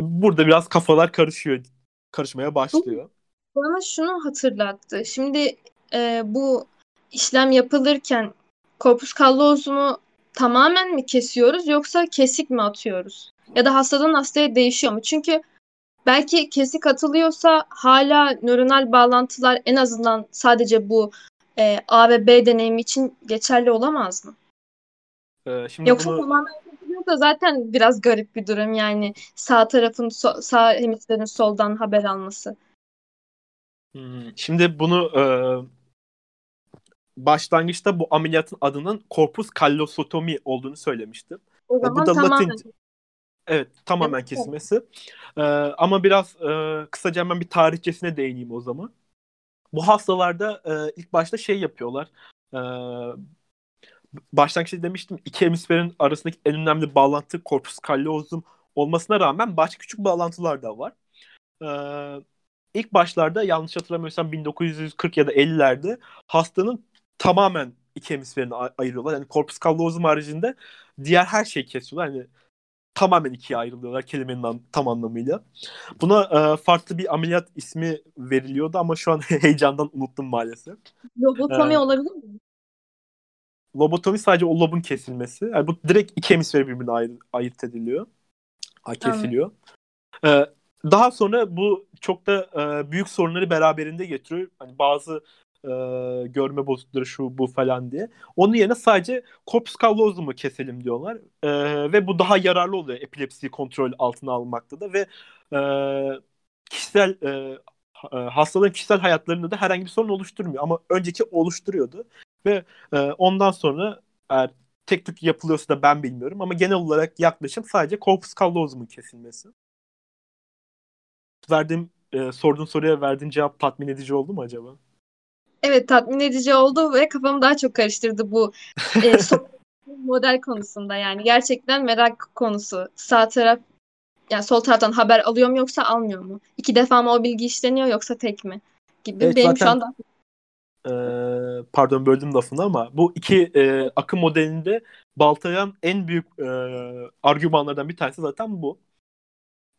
Burada biraz kafalar karışıyor. Karışmaya başlıyor. Bana şunu hatırlattı. Şimdi e, bu işlem yapılırken korpus callosum'u tamamen mi kesiyoruz yoksa kesik mi atıyoruz? Ya da hastadan hastaya değişiyor mu? Çünkü belki kesik atılıyorsa hala nöronal bağlantılar en azından sadece bu e, A ve B deneyimi için geçerli olamaz mı? Ee, şimdi Yoksa bunu... tamamen kesiliyorsa zaten biraz garip bir durum yani sağ tarafın so- sağ hemisferin soldan haber alması. Hmm, şimdi bunu e, başlangıçta bu ameliyatın adının korpus kallosotomi olduğunu söylemiştim. O zaman bu da tamamen Latin Evet tamamen evet. kesilmesi. Ee, ama biraz e, kısaca hemen bir tarihçesine değineyim o zaman. Bu hastalarda e, ilk başta şey yapıyorlar. E, başlangıçta demiştim iki hemisferin arasındaki en önemli bağlantı corpus callosum olmasına rağmen başka küçük bağlantılar da var. Ee, ilk başlarda yanlış hatırlamıyorsam 1940 ya da 50'lerde hastanın tamamen iki hemisferini ayırıyorlar. Yani corpus callosum haricinde diğer her şeyi kesiyorlar. Yani tamamen ikiye ayrılıyorlar kelimenin tam anlamıyla. Buna e, farklı bir ameliyat ismi veriliyordu ama şu an heyecandan unuttum maalesef. Lobotomi ee, olabilir mi? Lobotomi sadece o lobun kesilmesi. Yani bu direkt iki hemisferi birbirine ayır, ayırt ediliyor. Kesiliyor. Ee, daha sonra bu çok da e, büyük sorunları beraberinde getiriyor. Hani bazı e, görme bozuklukları şu bu falan diye. Onun yerine sadece corpus callosum'u keselim diyorlar. E, ve bu daha yararlı oluyor epilepsiyi kontrol altına almakta da ve e, kişisel e, e hastaların kişisel hayatlarında da herhangi bir sorun oluşturmuyor. Ama önceki oluşturuyordu. Ve e, ondan sonra eğer tek tük yapılıyorsa da ben bilmiyorum ama genel olarak yaklaşım sadece corpus callosum'un kesilmesi. Verdiğim e, sorduğun soruya verdiğin cevap tatmin edici oldu mu acaba? Evet tatmin edici oldu ve kafamı daha çok karıştırdı bu e, model konusunda yani gerçekten merak konusu. Sağ taraf yani sol taraftan haber alıyor mu yoksa almıyor mu? İki defa mı o bilgi işleniyor yoksa tek mi? Gibi. Evet, Benim zaten, şu anda e, pardon böldüm lafını ama bu iki e, akım modelinde baltayan en büyük e, argümanlardan bir tanesi zaten bu.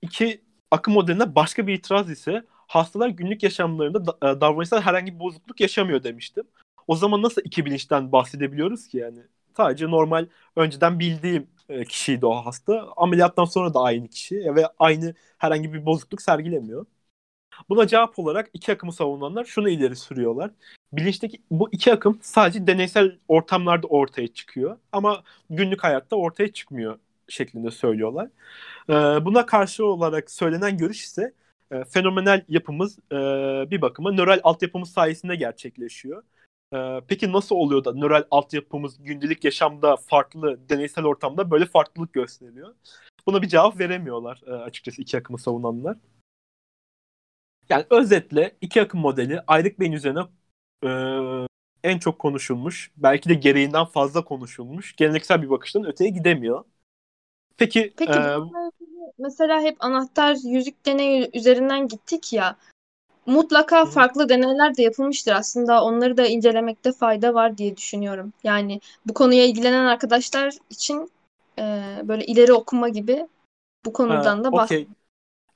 İki akım modeline başka bir itiraz ise hastalar günlük yaşamlarında da, e, davranışsal herhangi bir bozukluk yaşamıyor demiştim. O zaman nasıl iki bilinçten bahsedebiliyoruz ki yani? Sadece normal önceden bildiğim e, kişiydi o hasta. Ameliyattan sonra da aynı kişi ve aynı herhangi bir bozukluk sergilemiyor. Buna cevap olarak iki akımı savunanlar şunu ileri sürüyorlar. Bilinçteki bu iki akım sadece deneysel ortamlarda ortaya çıkıyor ama günlük hayatta ortaya çıkmıyor şeklinde söylüyorlar. Ee, buna karşı olarak söylenen görüş ise e, fenomenal yapımız e, bir bakıma nöral altyapımız sayesinde gerçekleşiyor. E, peki nasıl oluyor da nöral altyapımız gündelik yaşamda farklı, deneysel ortamda böyle farklılık gösteriyor? Buna bir cevap veremiyorlar e, açıkçası iki akımı savunanlar. Yani özetle iki akım modeli ayrık beyin üzerine en çok konuşulmuş, belki de gereğinden fazla konuşulmuş, geleneksel bir bakıştan öteye gidemiyor. Peki, Peki e, mesela hep anahtar yüzük deneyi üzerinden gittik ya. Mutlaka farklı deneyler de yapılmıştır aslında. Onları da incelemekte fayda var diye düşünüyorum. Yani bu konuya ilgilenen arkadaşlar için e, böyle ileri okuma gibi bu konudan ha, da bahsedeyim. Okay.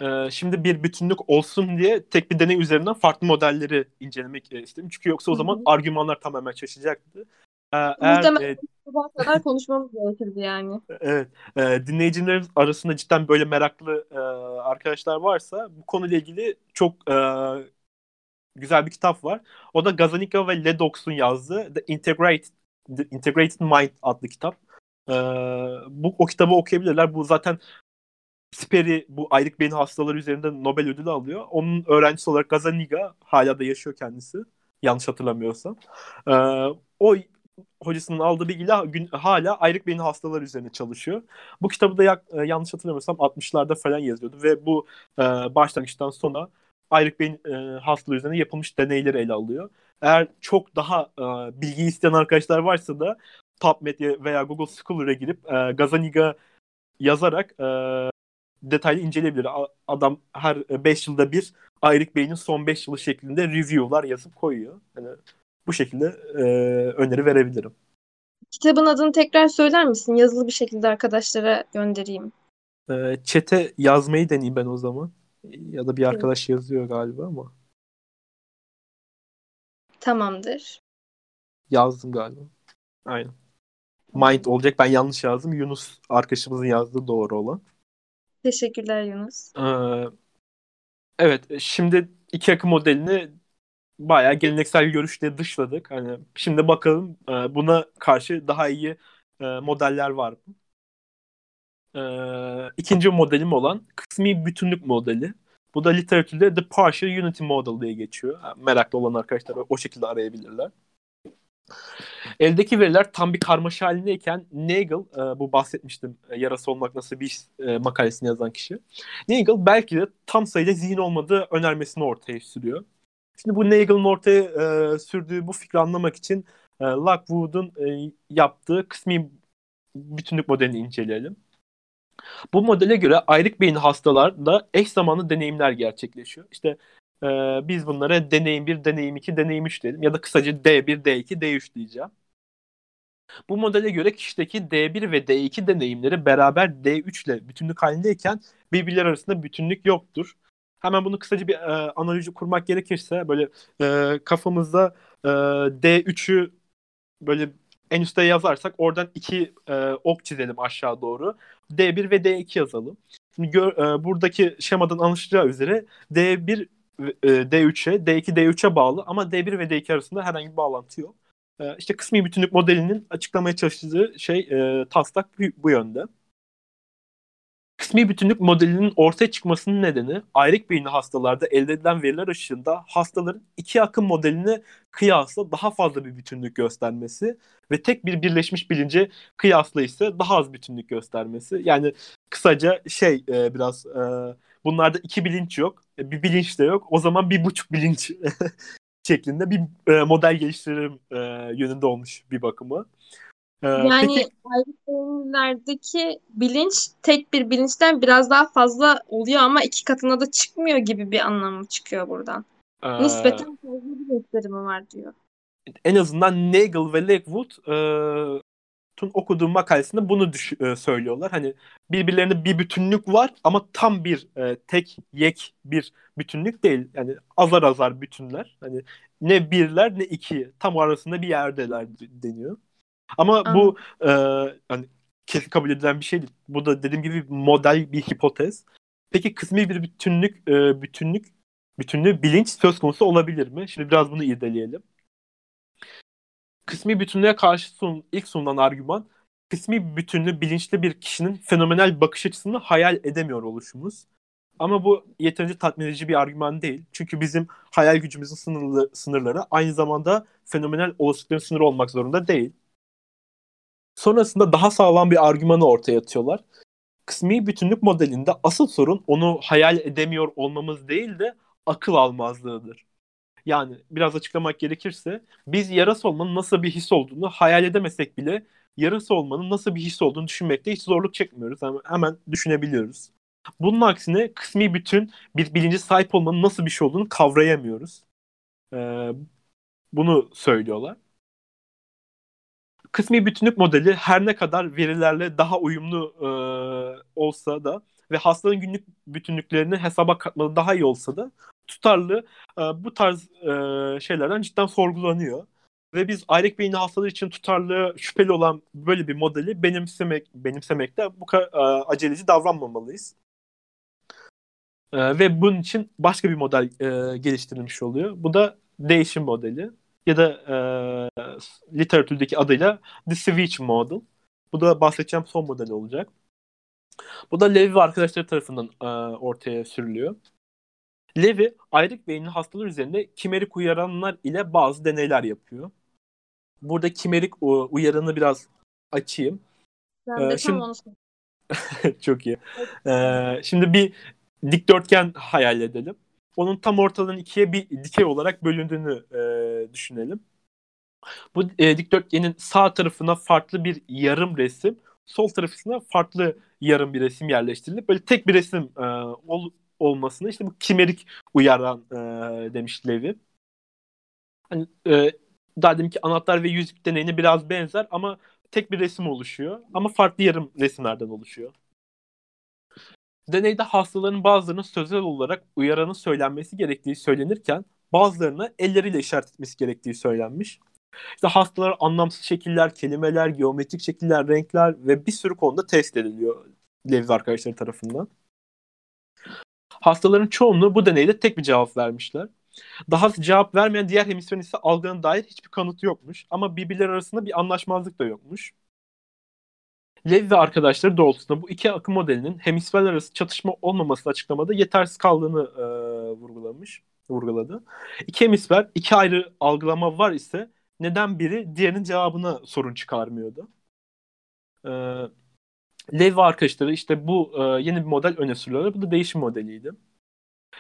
Ee, şimdi bir bütünlük olsun diye tek bir deney üzerinden farklı modelleri incelemek istedim. Çünkü yoksa o zaman Hı-hı. argümanlar tamamen şaşacaktı. Ee, Muhtemelen e, sabah kadar konuşmamız gerekirdi yani. Evet. E, dinleyicilerimiz arasında cidden böyle meraklı e, arkadaşlar varsa bu konuyla ilgili çok e, güzel bir kitap var. O da Gazanika ve Ledox'un yazdığı The Integrated, The Integrated Mind adlı kitap. E, bu o kitabı okuyabilirler. Bu zaten Speri bu aylık beyin hastaları üzerinde Nobel ödülü alıyor. Onun öğrencisi olarak Gazaniga hala da yaşıyor kendisi. Yanlış hatırlamıyorsam. Ee, o hocasının aldığı bilgiyle gün, hala ayrık beyin hastaları üzerine çalışıyor. Bu kitabı da yak, e, yanlış hatırlamıyorsam 60'larda falan yazıyordu ve bu e, başlangıçtan sona ayrık beyin e, hastalığı üzerine yapılmış deneyleri ele alıyor. Eğer çok daha e, bilgi isteyen arkadaşlar varsa da PubMed veya Google Scholar'a girip e, Gazaniga yazarak e, detaylı inceleyebilir. Adam her 5 yılda bir ayrık beynin son 5 yılı şeklinde review'lar yazıp koyuyor. Yani bu şekilde e, öneri verebilirim. Kitabın adını tekrar söyler misin? Yazılı bir şekilde arkadaşlara göndereyim. E, çete yazmayı deneyeyim ben o zaman. Ya da bir arkadaş yazıyor galiba ama. Tamamdır. Yazdım galiba. Aynen. Mind olacak. Ben yanlış yazdım. Yunus arkadaşımızın yazdığı doğru olan. Teşekkürler Yunus. Ee, evet. Şimdi iki akım modelini bayağı geleneksel görüşle dışladık. Hani şimdi bakalım e, buna karşı daha iyi e, modeller var mı? E, ikinci modelim olan kısmi bütünlük modeli. Bu da literatürde The Partial Unity Model diye geçiyor. meraklı olan arkadaşlar o şekilde arayabilirler. Eldeki veriler tam bir karmaşa halindeyken Nagel, bu bahsetmiştim yarası olmak nasıl bir iş makalesini yazan kişi. Nagel belki de tam sayıda zihin olmadığı önermesini ortaya sürüyor. Şimdi bu Nagel'ın ortaya e, sürdüğü bu fikri anlamak için e, Lockwood'un e, yaptığı kısmi bütünlük modelini inceleyelim. Bu modele göre ayrık beyin hastalarda eş zamanlı deneyimler gerçekleşiyor. İşte e, biz bunlara deneyim 1, deneyim 2, deneyim 3 dedim ya da kısaca D1, D2, D3 diyeceğim. Bu modele göre kişideki D1 ve D2 deneyimleri beraber D3 ile bütünlük halindeyken birbirler arasında bütünlük yoktur. Hemen bunu kısaca bir e, analoji kurmak gerekirse böyle e, kafamızda e, D3'ü böyle en üstte yazarsak oradan iki e, ok çizelim aşağı doğru. D1 ve D2 yazalım. Şimdi gör, e, buradaki şemadan anlaşılacağı üzere D1 e, D3'e, D2 D3'e bağlı ama D1 ve D2 arasında herhangi bir bağlantı yok. E, işte kısmi bütünlük modelinin açıklamaya çalıştığı şey e, taslak bu, yönde. Kısmi bütünlük modelinin ortaya çıkmasının nedeni ayrık beyinli hastalarda elde edilen veriler ışığında hastaların iki akım modeline kıyasla daha fazla bir bütünlük göstermesi ve tek bir birleşmiş bilince kıyasla ise daha az bütünlük göstermesi. Yani kısaca şey e, biraz e, bunlarda iki bilinç yok, e, bir bilinç de yok. O zaman bir buçuk bilinç şeklinde bir e, model geliştirelim e, yönünde olmuş bir bakımı. Ee, yani peki... bilinç tek bir bilinçten biraz daha fazla oluyor ama iki katına da çıkmıyor gibi bir anlamı çıkıyor buradan. Ee... Nispeten fazla bir gösterimi var diyor. En azından Nagel ve Lakewood e, okuduğum makalesinde bunu düş- e, söylüyorlar. Hani birbirlerinde bir bütünlük var ama tam bir e, tek yek bir bütünlük değil. Yani azar azar bütünler. Hani ne birler ne iki tam arasında bir yerdeler deniyor. Ama Anladım. bu e, hani kesin kabul edilen bir şey değil. Bu da dediğim gibi model bir hipotez. Peki kısmi bir bütünlük e, bütünlük bütünlüğü bilinç söz konusu olabilir mi? Şimdi biraz bunu irdeleyelim. Kısmi bütünlüğe karşı sun, ilk sunulan argüman kısmi bütünlüğü bilinçli bir kişinin fenomenal bakış açısını hayal edemiyor oluşumuz. Ama bu yeterince tatmin edici bir argüman değil. Çünkü bizim hayal gücümüzün sınırlı, sınırları aynı zamanda fenomenal olasılıkların sınırı olmak zorunda değil. Sonrasında daha sağlam bir argümanı ortaya atıyorlar. Kısmi bütünlük modelinde asıl sorun onu hayal edemiyor olmamız değil de akıl almazlığıdır. Yani biraz açıklamak gerekirse biz yarası olmanın nasıl bir his olduğunu hayal edemesek bile yarası olmanın nasıl bir his olduğunu düşünmekte hiç zorluk çekmiyoruz. Yani hemen düşünebiliyoruz. Bunun aksine kısmi bütün bir bilinci sahip olmanın nasıl bir şey olduğunu kavrayamıyoruz. Ee, bunu söylüyorlar kısmi bütünlük modeli her ne kadar verilerle daha uyumlu e, olsa da ve hastanın günlük bütünlüklerini hesaba katmalı daha iyi olsa da tutarlı e, bu tarz e, şeylerden cidden sorgulanıyor. Ve biz ayrık beyinli hastalar için tutarlı şüpheli olan böyle bir modeli benimsemek benimsemekte bu e, aceleci davranmamalıyız. E, ve bunun için başka bir model e, geliştirilmiş oluyor. Bu da değişim modeli ya da e, literatürdeki adıyla The Switch Model. Bu da bahsedeceğim son model olacak. Bu da Levi ve arkadaşları tarafından e, ortaya sürülüyor. Levi ayrık beyinli hastalar üzerinde kimerik uyaranlar ile bazı deneyler yapıyor. Burada kimerik uyaranı biraz açayım. Ben ee, şimdi... Çok iyi. Ee, şimdi bir dikdörtgen hayal edelim onun tam ortadan ikiye bir dikey olarak bölündüğünü e, düşünelim. Bu e, dikdörtgenin sağ tarafına farklı bir yarım resim, sol tarafına farklı yarım bir resim yerleştirilip böyle tek bir resim e, ol, olmasını işte bu kimerik uyaran e, demiş Levi. Hani, e, daha dedim ki anahtar ve yüzük deneyine biraz benzer ama tek bir resim oluşuyor ama farklı yarım resimlerden oluşuyor. Deneyde hastaların bazılarının sözel olarak uyaranın söylenmesi gerektiği söylenirken bazılarına elleriyle işaret etmesi gerektiği söylenmiş. İşte hastalar anlamsız şekiller, kelimeler, geometrik şekiller, renkler ve bir sürü konuda test ediliyor Levi arkadaşları tarafından. Hastaların çoğunluğu bu deneyde tek bir cevap vermişler. Daha cevap vermeyen diğer hemisferin ise algının dair hiçbir kanıtı yokmuş. Ama birbirleri arasında bir anlaşmazlık da yokmuş. Lev ve arkadaşları doğrultusunda bu iki akım modelinin hemisferler arası çatışma olmaması açıklamada yetersiz kaldığını e, vurgulamış, vurguladı. İki hemisfer, iki ayrı algılama var ise neden biri diğerinin cevabına sorun çıkarmıyordu? E, Lev ve arkadaşları işte bu e, yeni bir model öne sürüyorlar. Bu da değişim modeliydi.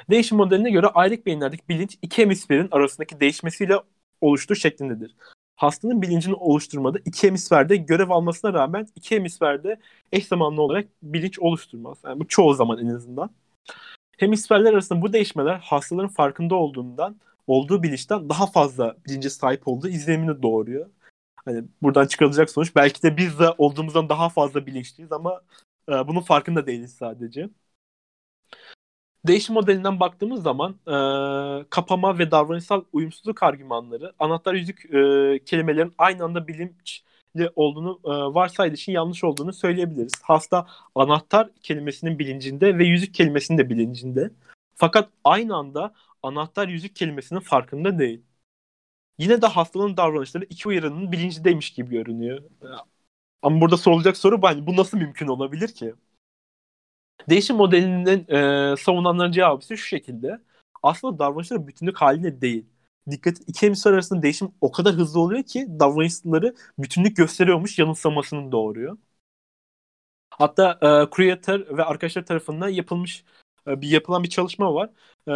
Değişim modeline göre ayrık beyinlerdeki bilinç iki hemisferin arasındaki değişmesiyle oluştuğu şeklindedir. Hastanın bilincini oluşturmada iki hemisferde görev almasına rağmen iki hemisferde eş zamanlı olarak bilinç oluşturmaz. Yani bu çoğu zaman en azından. Hemisferler arasında bu değişmeler hastaların farkında olduğundan, olduğu bilinçten daha fazla bilince sahip olduğu izlenimini doğuruyor. Hani buradan çıkarılacak sonuç belki de biz de olduğumuzdan daha fazla bilinçliyiz ama e, bunun farkında değiliz sadece. Değişim modelinden baktığımız zaman e, kapama ve davranışsal uyumsuzluk argümanları anahtar yüzük e, kelimelerin aynı anda bilinçli olduğunu e, varsaydığı için yanlış olduğunu söyleyebiliriz. Hasta anahtar kelimesinin bilincinde ve yüzük kelimesinin de bilincinde. Fakat aynı anda anahtar yüzük kelimesinin farkında değil. Yine de hastanın davranışları iki uyarının bilincindeymiş gibi görünüyor. Ama burada sorulacak soru bu, hani bu nasıl mümkün olabilir ki? Değişim modelinin e, savunanların cevabı ise şu şekilde. Aslında davranışları bütünlük halinde değil. Dikkat iki hemisfer arasında değişim o kadar hızlı oluyor ki davranışları bütünlük gösteriyormuş yanılsamasını doğuruyor. Hatta e, Creator ve arkadaşlar tarafından yapılmış e, bir yapılan bir çalışma var. E,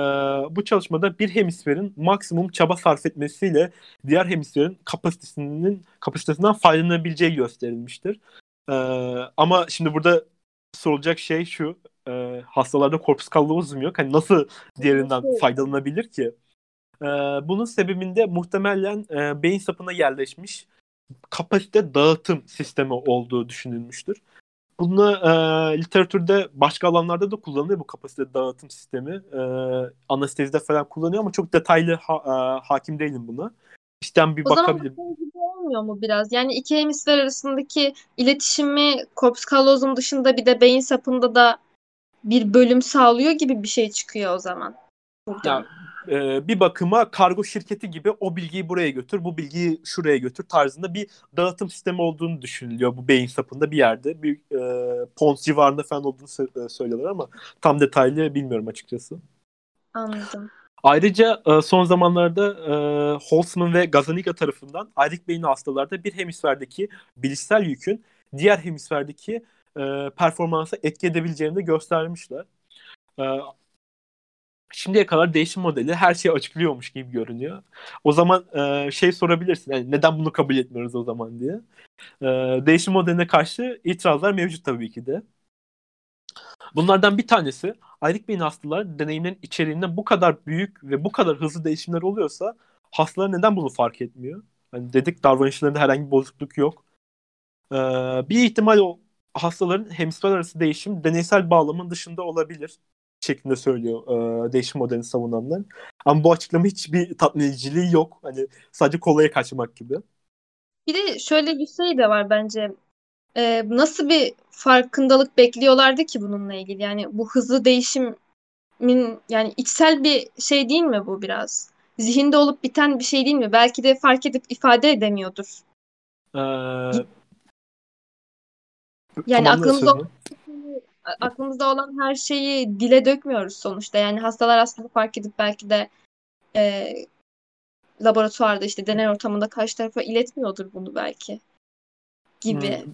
bu çalışmada bir hemisferin maksimum çaba sarf etmesiyle diğer hemisferin kapasitesinin kapasitesinden faydalanabileceği gösterilmiştir. E, ama şimdi burada sorulacak şey şu. E, hastalarda korpus callosum yok. Hani nasıl diğerinden faydalanabilir ki? E, bunun sebebinde muhtemelen e, beyin sapına yerleşmiş kapasite dağıtım sistemi olduğu düşünülmüştür. Bunu e, literatürde başka alanlarda da kullanılıyor bu kapasite dağıtım sistemi. E, anestezide falan kullanıyor ama çok detaylı ha, e, hakim değilim buna. İşten bir o bakabilirim. zaman olmuyor mu biraz? Yani iki hemisfer arasındaki iletişimi korpus callosum dışında bir de beyin sapında da bir bölüm sağlıyor gibi bir şey çıkıyor o zaman. Ya, e, bir bakıma kargo şirketi gibi o bilgiyi buraya götür, bu bilgiyi şuraya götür tarzında bir dağıtım sistemi olduğunu düşünülüyor bu beyin sapında bir yerde. Bir e, Pons civarında falan olduğunu sö- söylüyorlar ama tam detaylı bilmiyorum açıkçası. Anladım. Ayrıca e, son zamanlarda e, Holtzman ve Gazzaniga tarafından ayrık beyni hastalarda bir hemisferdeki bilişsel yükün diğer hemisferdeki e, performansa etki edebileceğini de göstermişler. E, şimdiye kadar değişim modeli her şeyi açıklıyormuş gibi görünüyor. O zaman şey sorabilirsin, yani neden bunu kabul etmiyoruz o zaman diye. Değişim modeline karşı itirazlar mevcut tabii ki de. Bunlardan bir tanesi ayrık beyin hastalar deneyimlerin içeriğinde bu kadar büyük ve bu kadar hızlı değişimler oluyorsa hastalar neden bunu fark etmiyor? Hani dedik davranışlarında herhangi bir bozukluk yok. Ee, bir ihtimal o hastaların hemisfer arası değişim deneysel bağlamın dışında olabilir şeklinde söylüyor e, değişim modelini savunanlar. Ama bu açıklama hiçbir tatmin ediciliği yok. Hani sadece kolaya kaçmak gibi. Bir de şöyle bir şey de var bence. Ee, nasıl bir farkındalık bekliyorlardı ki bununla ilgili? Yani bu hızlı değişimin yani içsel bir şey değil mi bu biraz? Zihinde olup biten bir şey değil mi? Belki de fark edip ifade edemiyordur. Ee, yani aklımızda aklımızda olan her şeyi dile dökmüyoruz sonuçta. Yani hastalar aslında fark edip belki de e, laboratuvarda işte deney ortamında karşı tarafa iletmiyordur bunu belki gibi. Hmm.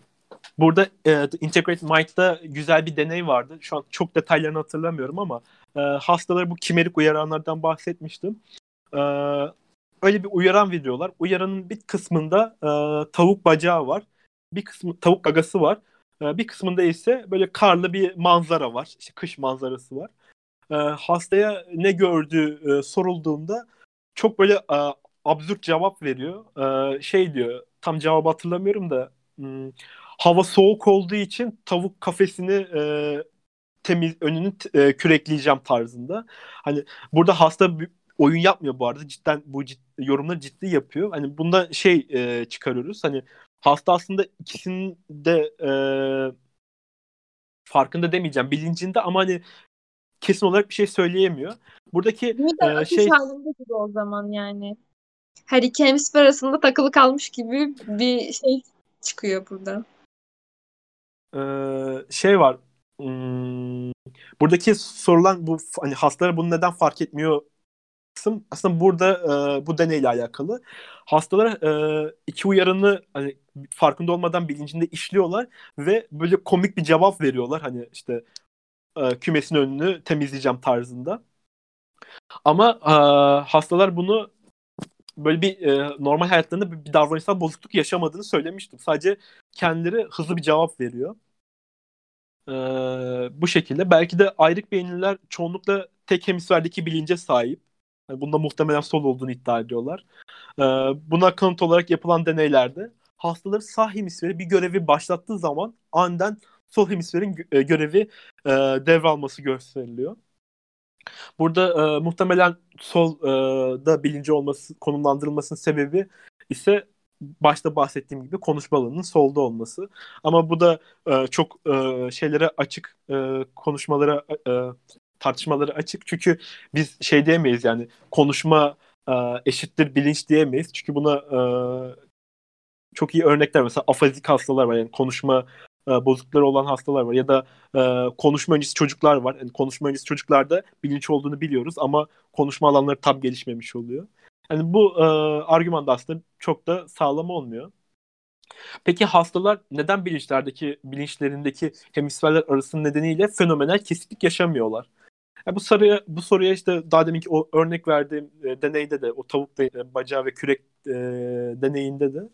Burada e, Integrated Mind'da güzel bir deney vardı. Şu an çok detaylarını hatırlamıyorum ama e, hastalara bu kimerik uyaranlardan bahsetmiştim. E, öyle bir uyaran veriyorlar. Uyaranın bir kısmında e, tavuk bacağı var. Bir kısmı tavuk gagası var. E, bir kısmında ise böyle karlı bir manzara var. İşte kış manzarası var. E, hastaya ne gördüğü e, sorulduğunda çok böyle e, absürt cevap veriyor. E, şey diyor tam cevabı hatırlamıyorum da hmm, hava soğuk olduğu için tavuk kafesini e, temiz önünü e, kürekleyeceğim tarzında. Hani burada hasta bir oyun yapmıyor bu arada. Cidden bu cid, yorumları ciddi yapıyor. Hani bunda şey e, çıkarıyoruz. Hani hasta aslında ikisinin de e, farkında demeyeceğim. Bilincinde ama hani kesin olarak bir şey söyleyemiyor. Buradaki e, şey halinde gibi o zaman yani. Her iki hemisfer arasında takılı kalmış gibi bir şey çıkıyor burada şey var. Hmm, buradaki sorulan bu hani hastalar bunu neden fark etmiyor kısım aslında burada e, bu deneyle alakalı. Hastalar e, iki uyarını hani farkında olmadan bilincinde işliyorlar ve böyle komik bir cevap veriyorlar. Hani işte e, kümesin önünü temizleyeceğim tarzında. Ama e, hastalar bunu böyle bir e, normal hayatlarında bir, bir davranışsal bozukluk yaşamadığını söylemiştim. Sadece kendileri hızlı bir cevap veriyor. E, bu şekilde. Belki de ayrık beyinliler çoğunlukla tek hemisferdeki bilince sahip. Yani bunda muhtemelen sol olduğunu iddia ediyorlar. E, buna kanıt olarak yapılan deneylerde hastaların sağ hemisferi bir görevi başlattığı zaman aniden sol hemisferin gö- görevi e, devralması gösteriliyor. Burada e, muhtemelen solda e, bilinci olması, konumlandırılmasının sebebi ise başta bahsettiğim gibi konuşma alanının solda olması. Ama bu da e, çok e, şeylere açık, e, konuşmalara, e, tartışmaları açık. Çünkü biz şey diyemeyiz yani konuşma e, eşittir bilinç diyemeyiz. Çünkü buna e, çok iyi örnekler mesela afazik hastalar var yani konuşma e, bozuklukları olan hastalar var ya da e, konuşma öncesi çocuklar var. Yani konuşma öncesi çocuklarda bilinç olduğunu biliyoruz ama konuşma alanları tam gelişmemiş oluyor. Yani bu e, argüman da aslında çok da sağlam olmuyor. Peki hastalar neden bilinçlerdeki bilinçlerindeki hemisferler arasının nedeniyle fenomenal kesiklik yaşamıyorlar? Yani bu soruya bu soruya işte daha deminki o örnek verdiğim e, deneyde de o tavuk de, e, bacağı ve kürek e, deneyinde de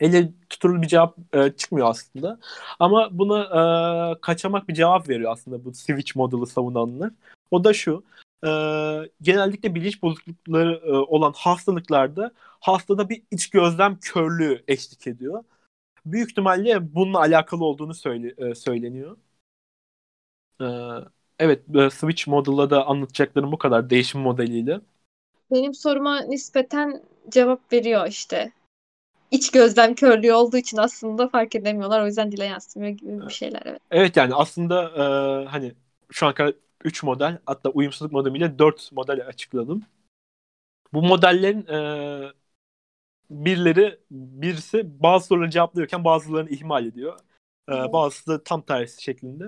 ele tutulur bir cevap e, çıkmıyor aslında. Ama buna e, kaçamak bir cevap veriyor aslında bu switch modeli savunanlar. O da şu. E, genellikle bilinç bozuklukları e, olan hastalıklarda hastada bir iç gözlem körlüğü eşlik ediyor. Büyük ihtimalle bununla alakalı olduğunu söyle, e, söyleniyor. E, evet, e, switch model'da da anlatacaklarım bu kadar değişim modeliyle. Benim soruma nispeten cevap veriyor işte iç gözlem körlüğü olduğu için aslında fark edemiyorlar. O yüzden dile yansımıyor gibi bir şeyler. Evet, evet yani aslında e, hani şu an kadar 3 model hatta uyumsuzluk modeliyle 4 model açıkladım. Bu modellerin e, birileri birisi bazı soruları cevaplıyorken bazılarını ihmal ediyor. E, evet. Bazısı da tam tersi şeklinde.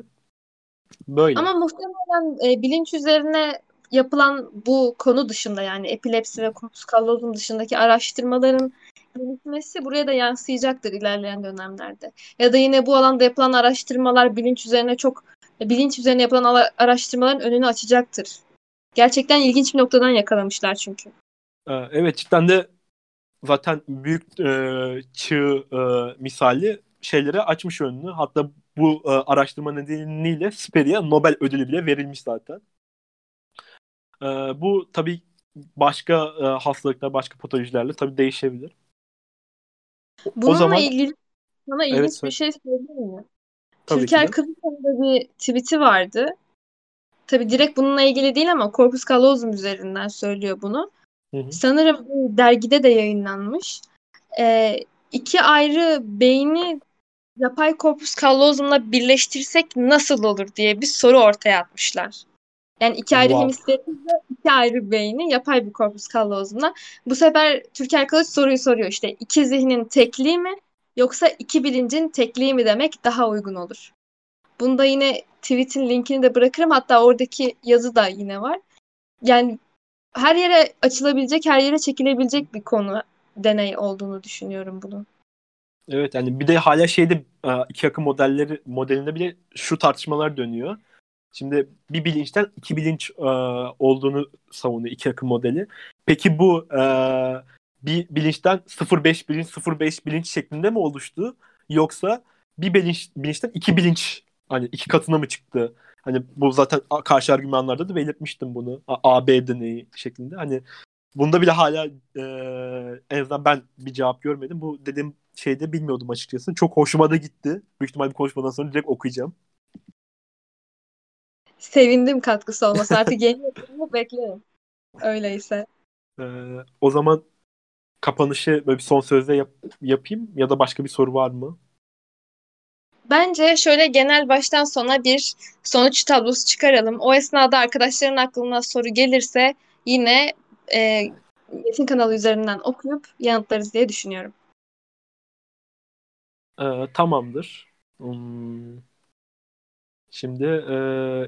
Böyle. Ama muhtemelen e, bilinç üzerine yapılan bu konu dışında yani epilepsi ve korpus kallozum dışındaki araştırmaların gelişmesi buraya da yansıyacaktır ilerleyen dönemlerde. Ya da yine bu alanda yapılan araştırmalar bilinç üzerine çok bilinç üzerine yapılan araştırmaların önünü açacaktır. Gerçekten ilginç bir noktadan yakalamışlar çünkü. Ee, evet cidden de zaten büyük e, çığ e, misali şeylere açmış önünü. Hatta bu e, araştırma nedeniyle Speri'ye Nobel ödülü bile verilmiş zaten. E, bu tabii başka e, hastalıklar, başka patolojilerle tabii değişebilir. Bununla o zaman... ilgili sana ilginç evet, bir şey söyleyeyim mi? Tabii Türker Kılıçdaroğlu'nda bir tweet'i vardı. Tabii direkt bununla ilgili değil ama Corpus Callosum üzerinden söylüyor bunu. Hı hı. Sanırım dergide de yayınlanmış. Ee, iki ayrı beyni yapay corpus callosum'la birleştirsek nasıl olur diye bir soru ortaya atmışlar. Yani iki ayrı wow. hemisferimizle iki ayrı beyni yapay bir korpus callosum'la. Bu sefer Türker Kılıç soruyu soruyor işte iki zihnin tekliği mi yoksa iki bilincin tekliği mi demek daha uygun olur. Bunda yine tweet'in linkini de bırakırım hatta oradaki yazı da yine var. Yani her yere açılabilecek, her yere çekilebilecek bir konu deney olduğunu düşünüyorum bunun. Evet yani bir de hala şeyde iki akım modelleri modelinde bile şu tartışmalar dönüyor. Şimdi bir bilinçten iki bilinç e, olduğunu savunuyor iki akım modeli. Peki bu e, bir bilinçten 0-5 bilinç 0-5 bilinç şeklinde mi oluştu? Yoksa bir bilinç, bilinçten iki bilinç hani iki katına mı çıktı? Hani bu zaten karşı argümanlarda da belirtmiştim bunu. A, B deneyi şeklinde. Hani bunda bile hala e, en azından ben bir cevap görmedim. Bu dediğim şeyde bilmiyordum açıkçası. Çok hoşuma da gitti. Büyük ihtimalle konuşmadan sonra direkt okuyacağım. Sevindim katkısı olması. Artık yeni yapımı bekliyorum. Öyleyse. Ee, o zaman kapanışı böyle bir son sözle yap, yapayım ya da başka bir soru var mı? Bence şöyle genel baştan sona bir sonuç tablosu çıkaralım. O esnada arkadaşların aklına soru gelirse yine e, Metin kanalı üzerinden okuyup yanıtlarız diye düşünüyorum. Ee, tamamdır. Hmm. Şimdi e,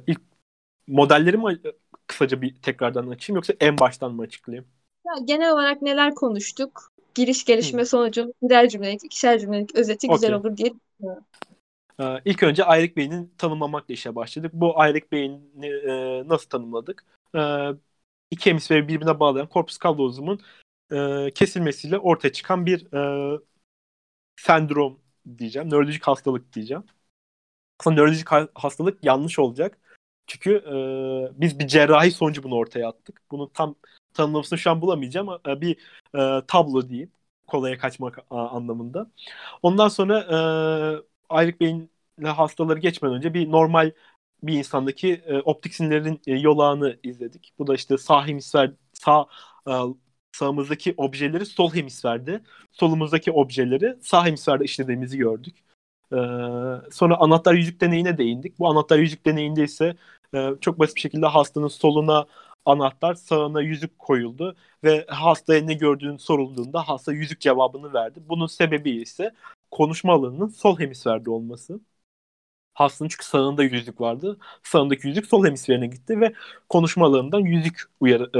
ilk modelleri mi kısaca bir tekrardan açayım yoksa en baştan mı açıklayayım? Ya, genel olarak neler konuştuk? Giriş, gelişme, sonucu, birer cümlelik, ikişer cümlelik özeti okay. güzel olur diye düşünüyorum. Ee, ilk önce ayrık beynin tanımlamakla işe başladık. Bu ayrık beyni e, nasıl tanımladık? Ee, iki hemisferi birbirine bağlayan korpus callosum'un e, kesilmesiyle ortaya çıkan bir e, sendrom diyeceğim. Nörolojik hastalık diyeceğim. Aslında nörolojik hastalık yanlış olacak. Çünkü e, biz bir cerrahi sonucu bunu ortaya attık. Bunu tam tanımlamasını şu an bulamayacağım ama e, bir e, tablo diyeyim. Kolaya kaçmak anlamında. Ondan sonra e, ayrık beyin hastaları geçmeden önce bir normal bir insandaki e, optik sinirlerin e, yolağını izledik. Bu da işte sağ hemisfer sağ e, sağımızdaki objeleri sol hemisferde, solumuzdaki objeleri sağ hemisferde işlediğimizi gördük. Ee, sonra anahtar yüzük deneyine değindik. Bu anahtar yüzük deneyinde ise e, çok basit bir şekilde hastanın soluna anahtar, sağına yüzük koyuldu ve hastaya ne gördüğünü sorulduğunda hasta yüzük cevabını verdi. Bunun sebebi ise konuşma alanının sol hemisferde olması. Hastanın çünkü sağında yüzük vardı. Sağındaki yüzük sol hemisferine gitti ve konuşma alanından yüzük uyarı,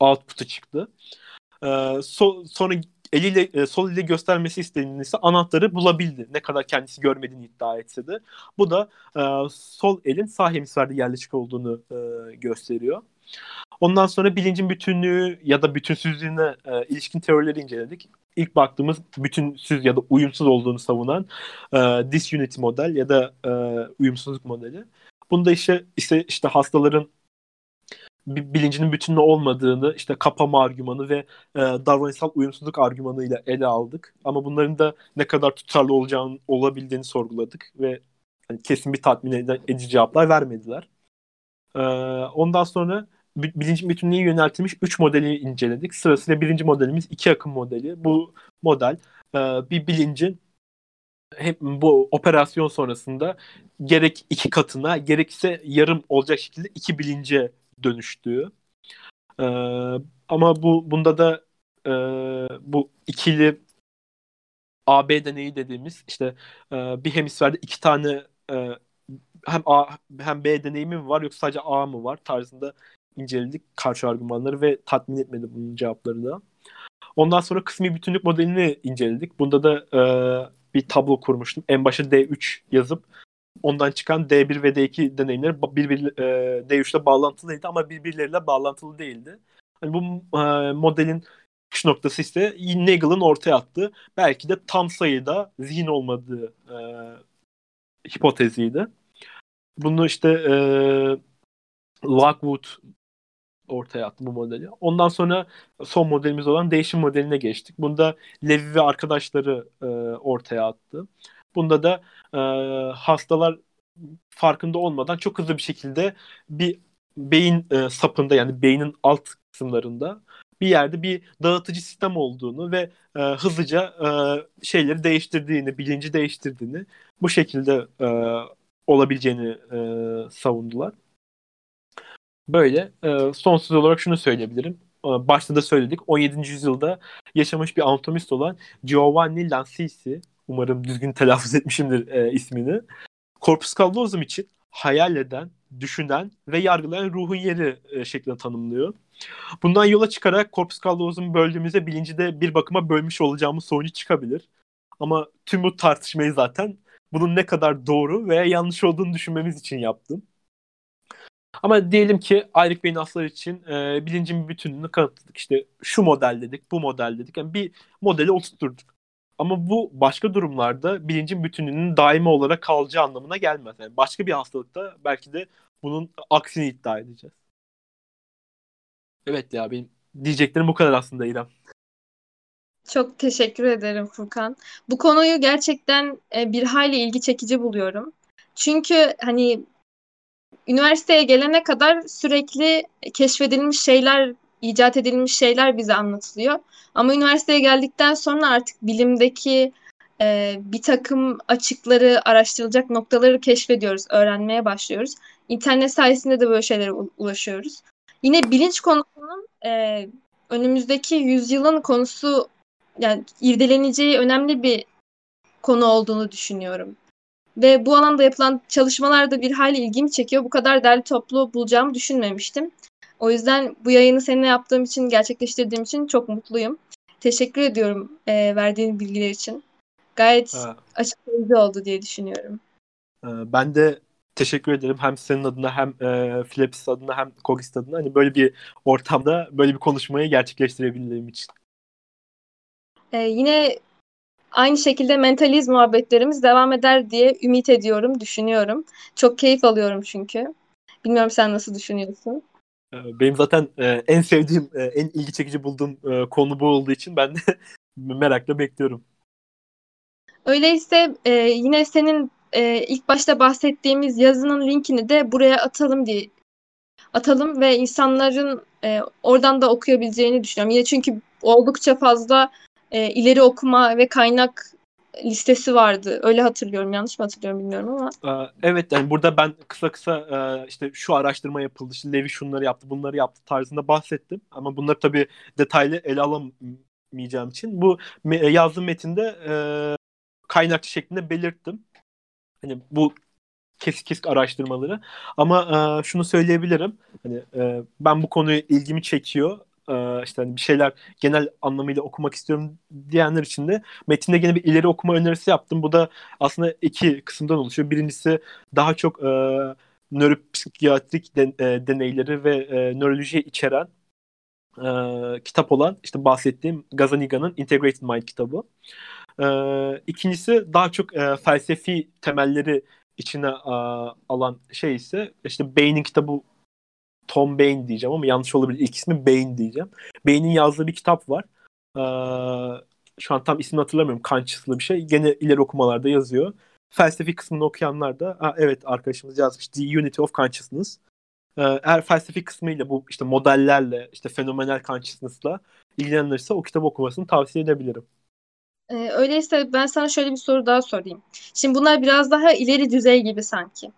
e, output'u çıktı. E, so, sonra eliyle e, sol ile göstermesi istediğinde ise anahtarı bulabildi. Ne kadar kendisi görmediğini iddia etse de. Bu da e, sol elin sağ hemisferde yerleşik olduğunu e, gösteriyor. Ondan sonra bilincin bütünlüğü ya da bütünsüzlüğüne e, ilişkin teorileri inceledik. İlk baktığımız bütünsüz ya da uyumsuz olduğunu savunan e, disunity model ya da e, uyumsuzluk modeli. Bunda işte, işte işte hastaların bilincinin bütünlüğü olmadığını işte kapama argümanı ve e, davranışsal uyumsuzluk argümanıyla ele aldık. Ama bunların da ne kadar tutarlı olacağını olabildiğini sorguladık ve hani kesin bir tatmin edici cevaplar vermediler. E, ondan sonra bilincin bütünlüğe yöneltilmiş 3 modeli inceledik. Sırasıyla birinci modelimiz iki akım modeli. Bu model e, bir bilincin hep bu operasyon sonrasında gerek iki katına gerekse yarım olacak şekilde iki bilince dönüştüğü. E, ama bu bunda da e, bu ikili AB deneyi dediğimiz işte e, bir hemisferde iki tane e, hem A hem B deneyimi mi var yoksa sadece A mı var tarzında inceledik karşı argümanları ve tatmin etmedi bunun cevapları da. Ondan sonra kısmi bütünlük modelini inceledik. Bunda da e, bir tablo kurmuştum. En başa D3 yazıp ondan çıkan D1 ve D2 deneyimleri birbir, e, D3'le bağlantılıydı ama birbirleriyle bağlantılı değildi. Hani bu e, modelin çıkış noktası ise Nagel'ın ortaya attığı belki de tam sayıda zihin olmadığı e, hipoteziydi. Bunu işte e, Lockwood ortaya attı bu modeli. Ondan sonra son modelimiz olan değişim modeline geçtik. Bunda Levi ve arkadaşları e, ortaya attı. Bunda da e, hastalar farkında olmadan çok hızlı bir şekilde bir beyin e, sapında yani beynin alt kısımlarında bir yerde bir dağıtıcı sistem olduğunu ve e, hızlıca e, şeyleri değiştirdiğini, bilinci değiştirdiğini bu şekilde e, olabileceğini e, savundular. Böyle e, sonsuz olarak şunu söyleyebilirim. E, başta da söyledik. 17. yüzyılda yaşamış bir anatomist olan Giovanni Lancisi Umarım düzgün telaffuz etmişimdir e, ismini. Corpus callosum için hayal eden, düşünen ve yargılayan ruhun yeri e, şeklinde tanımlıyor. Bundan yola çıkarak corpus callosum böldüğümüzde bilinci de bir bakıma bölmüş olacağımız sonucu çıkabilir. Ama tüm bu tartışmayı zaten bunun ne kadar doğru veya yanlış olduğunu düşünmemiz için yaptım. Ama diyelim ki ayrık beyin aslar için e, bilincin bir bütünlüğünü kanıtladık. İşte şu model dedik, bu model dedik. Yani bir modeli oturtturduk. Ama bu başka durumlarda bilincin bütünlüğünün daimi olarak kalacağı anlamına gelmez. Yani başka bir hastalıkta belki de bunun aksini iddia edeceğiz. Evet ya benim diyeceklerim bu kadar aslında İrem. Çok teşekkür ederim Furkan. Bu konuyu gerçekten e, bir hayli ilgi çekici buluyorum. Çünkü hani üniversiteye gelene kadar sürekli keşfedilmiş şeyler icat edilmiş şeyler bize anlatılıyor. Ama üniversiteye geldikten sonra artık bilimdeki e, bir takım açıkları, araştırılacak noktaları keşfediyoruz, öğrenmeye başlıyoruz. İnternet sayesinde de böyle şeylere ulaşıyoruz. Yine bilinç konusunun e, önümüzdeki yüzyılın konusu yani irdeleneceği önemli bir konu olduğunu düşünüyorum. Ve bu alanda yapılan çalışmalarda bir hayli ilgimi çekiyor. Bu kadar derli toplu bulacağımı düşünmemiştim. O yüzden bu yayını seninle yaptığım için, gerçekleştirdiğim için çok mutluyum. Teşekkür ediyorum e, verdiğin bilgiler için. Gayet ha. açıklayıcı oldu diye düşünüyorum. Ee, ben de teşekkür ederim hem senin adına hem e, Philips adına hem Kogist adına hani böyle bir ortamda böyle bir konuşmayı gerçekleştirebildiğim için. Ee, yine aynı şekilde mentaliz muhabbetlerimiz devam eder diye ümit ediyorum, düşünüyorum. Çok keyif alıyorum çünkü. Bilmiyorum sen nasıl düşünüyorsun? Ee, benim zaten e, en sevdiğim, e, en ilgi çekici bulduğum e, konu bu olduğu için ben de merakla bekliyorum. Öyleyse yine senin ilk başta bahsettiğimiz yazının linkini de buraya atalım diye atalım ve insanların oradan da okuyabileceğini düşünüyorum. Yine çünkü oldukça fazla ileri okuma ve kaynak listesi vardı. Öyle hatırlıyorum. Yanlış mı hatırlıyorum bilmiyorum ama. Ee, evet yani burada ben kısa kısa e, işte şu araştırma yapıldı, işte Levi şunları yaptı, bunları yaptı tarzında bahsettim. Ama bunları tabii detaylı ele alamayacağım için bu yazdığım metinde e, kaynakçı şeklinde belirttim. Hani bu kesik kesik araştırmaları. Ama e, şunu söyleyebilirim. Hani ben bu konuyu ilgimi çekiyor. E, işte hani bir şeyler genel anlamıyla okumak istiyorum diyenler için de metinde gene bir ileri okuma önerisi yaptım. Bu da aslında iki kısımdan oluşuyor. Birincisi daha çok e, nöropsikiyatrik den, e, deneyleri ve e, nörolojiyi içeren e, kitap olan işte bahsettiğim Gazaniga'nın Integrated Mind kitabı. E, ikincisi daha çok e, felsefi temelleri içine e, alan şey ise işte Bain'in kitabı Tom Bain diyeceğim ama yanlış olabilir. İlk ismi Bain diyeceğim. Bain'in yazdığı bir kitap var. Ee, şu an tam ismini hatırlamıyorum. Conscious'lı bir şey. Gene ileri okumalarda yazıyor. Felsefi kısmını okuyanlar da ha, evet arkadaşımız yazmış. The Unity of Consciousness. Ee, eğer felsefi kısmıyla bu işte modellerle işte fenomenal consciousness'la ilgilenirse o kitabı okumasını tavsiye edebilirim. Ee, öyleyse ben sana şöyle bir soru daha sorayım. Şimdi bunlar biraz daha ileri düzey gibi sanki.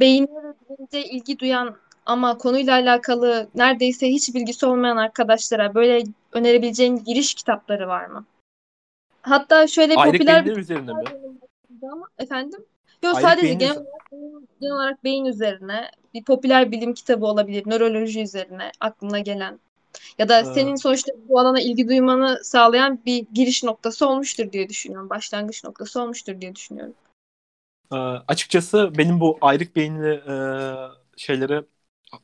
Beyinlere ilgi duyan ama konuyla alakalı neredeyse hiç bilgisi olmayan arkadaşlara böyle önerebileceğin giriş kitapları var mı? Hatta şöyle Ayrık popüler bir üzerinde mi? Efendim? Yok sadece genel olarak, beyin, genel olarak beyin üzerine bir popüler bilim kitabı olabilir, nöroloji üzerine aklına gelen. Ya da senin sonuçta bu alana ilgi duymanı sağlayan bir giriş noktası olmuştur diye düşünüyorum. Başlangıç noktası olmuştur diye düşünüyorum. Ee, açıkçası benim bu ayrık beyinli e, şeylere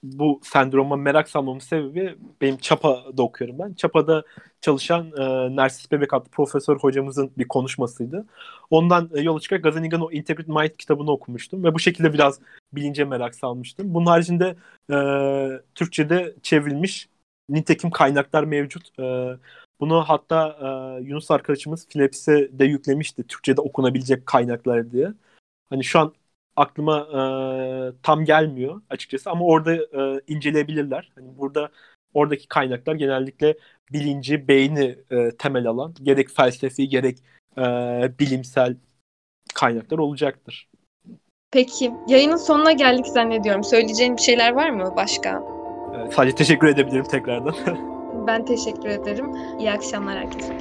bu sendroma merak salmamın sebebi benim Çapa'da okuyorum ben. Çapa'da çalışan e, Narsis Bebek adlı profesör hocamızın bir konuşmasıydı. Ondan e, yola çıkarak Gazaniga'nın o Integrated Mind kitabını okumuştum ve bu şekilde biraz bilince merak salmıştım. Bunun haricinde e, Türkçe'de çevrilmiş nitekim kaynaklar mevcut. E, bunu hatta e, Yunus arkadaşımız Philips'e de yüklemişti. Türkçe'de okunabilecek kaynaklar diye. Hani şu an aklıma e, tam gelmiyor açıkçası ama orada e, inceleyebilirler. Hani burada oradaki kaynaklar genellikle bilinci, beyni e, temel alan gerek felsefi gerek e, bilimsel kaynaklar olacaktır. Peki yayının sonuna geldik zannediyorum. Söyleyeceğin bir şeyler var mı başka? E, sadece teşekkür edebilirim tekrardan. ben teşekkür ederim. İyi akşamlar herkese.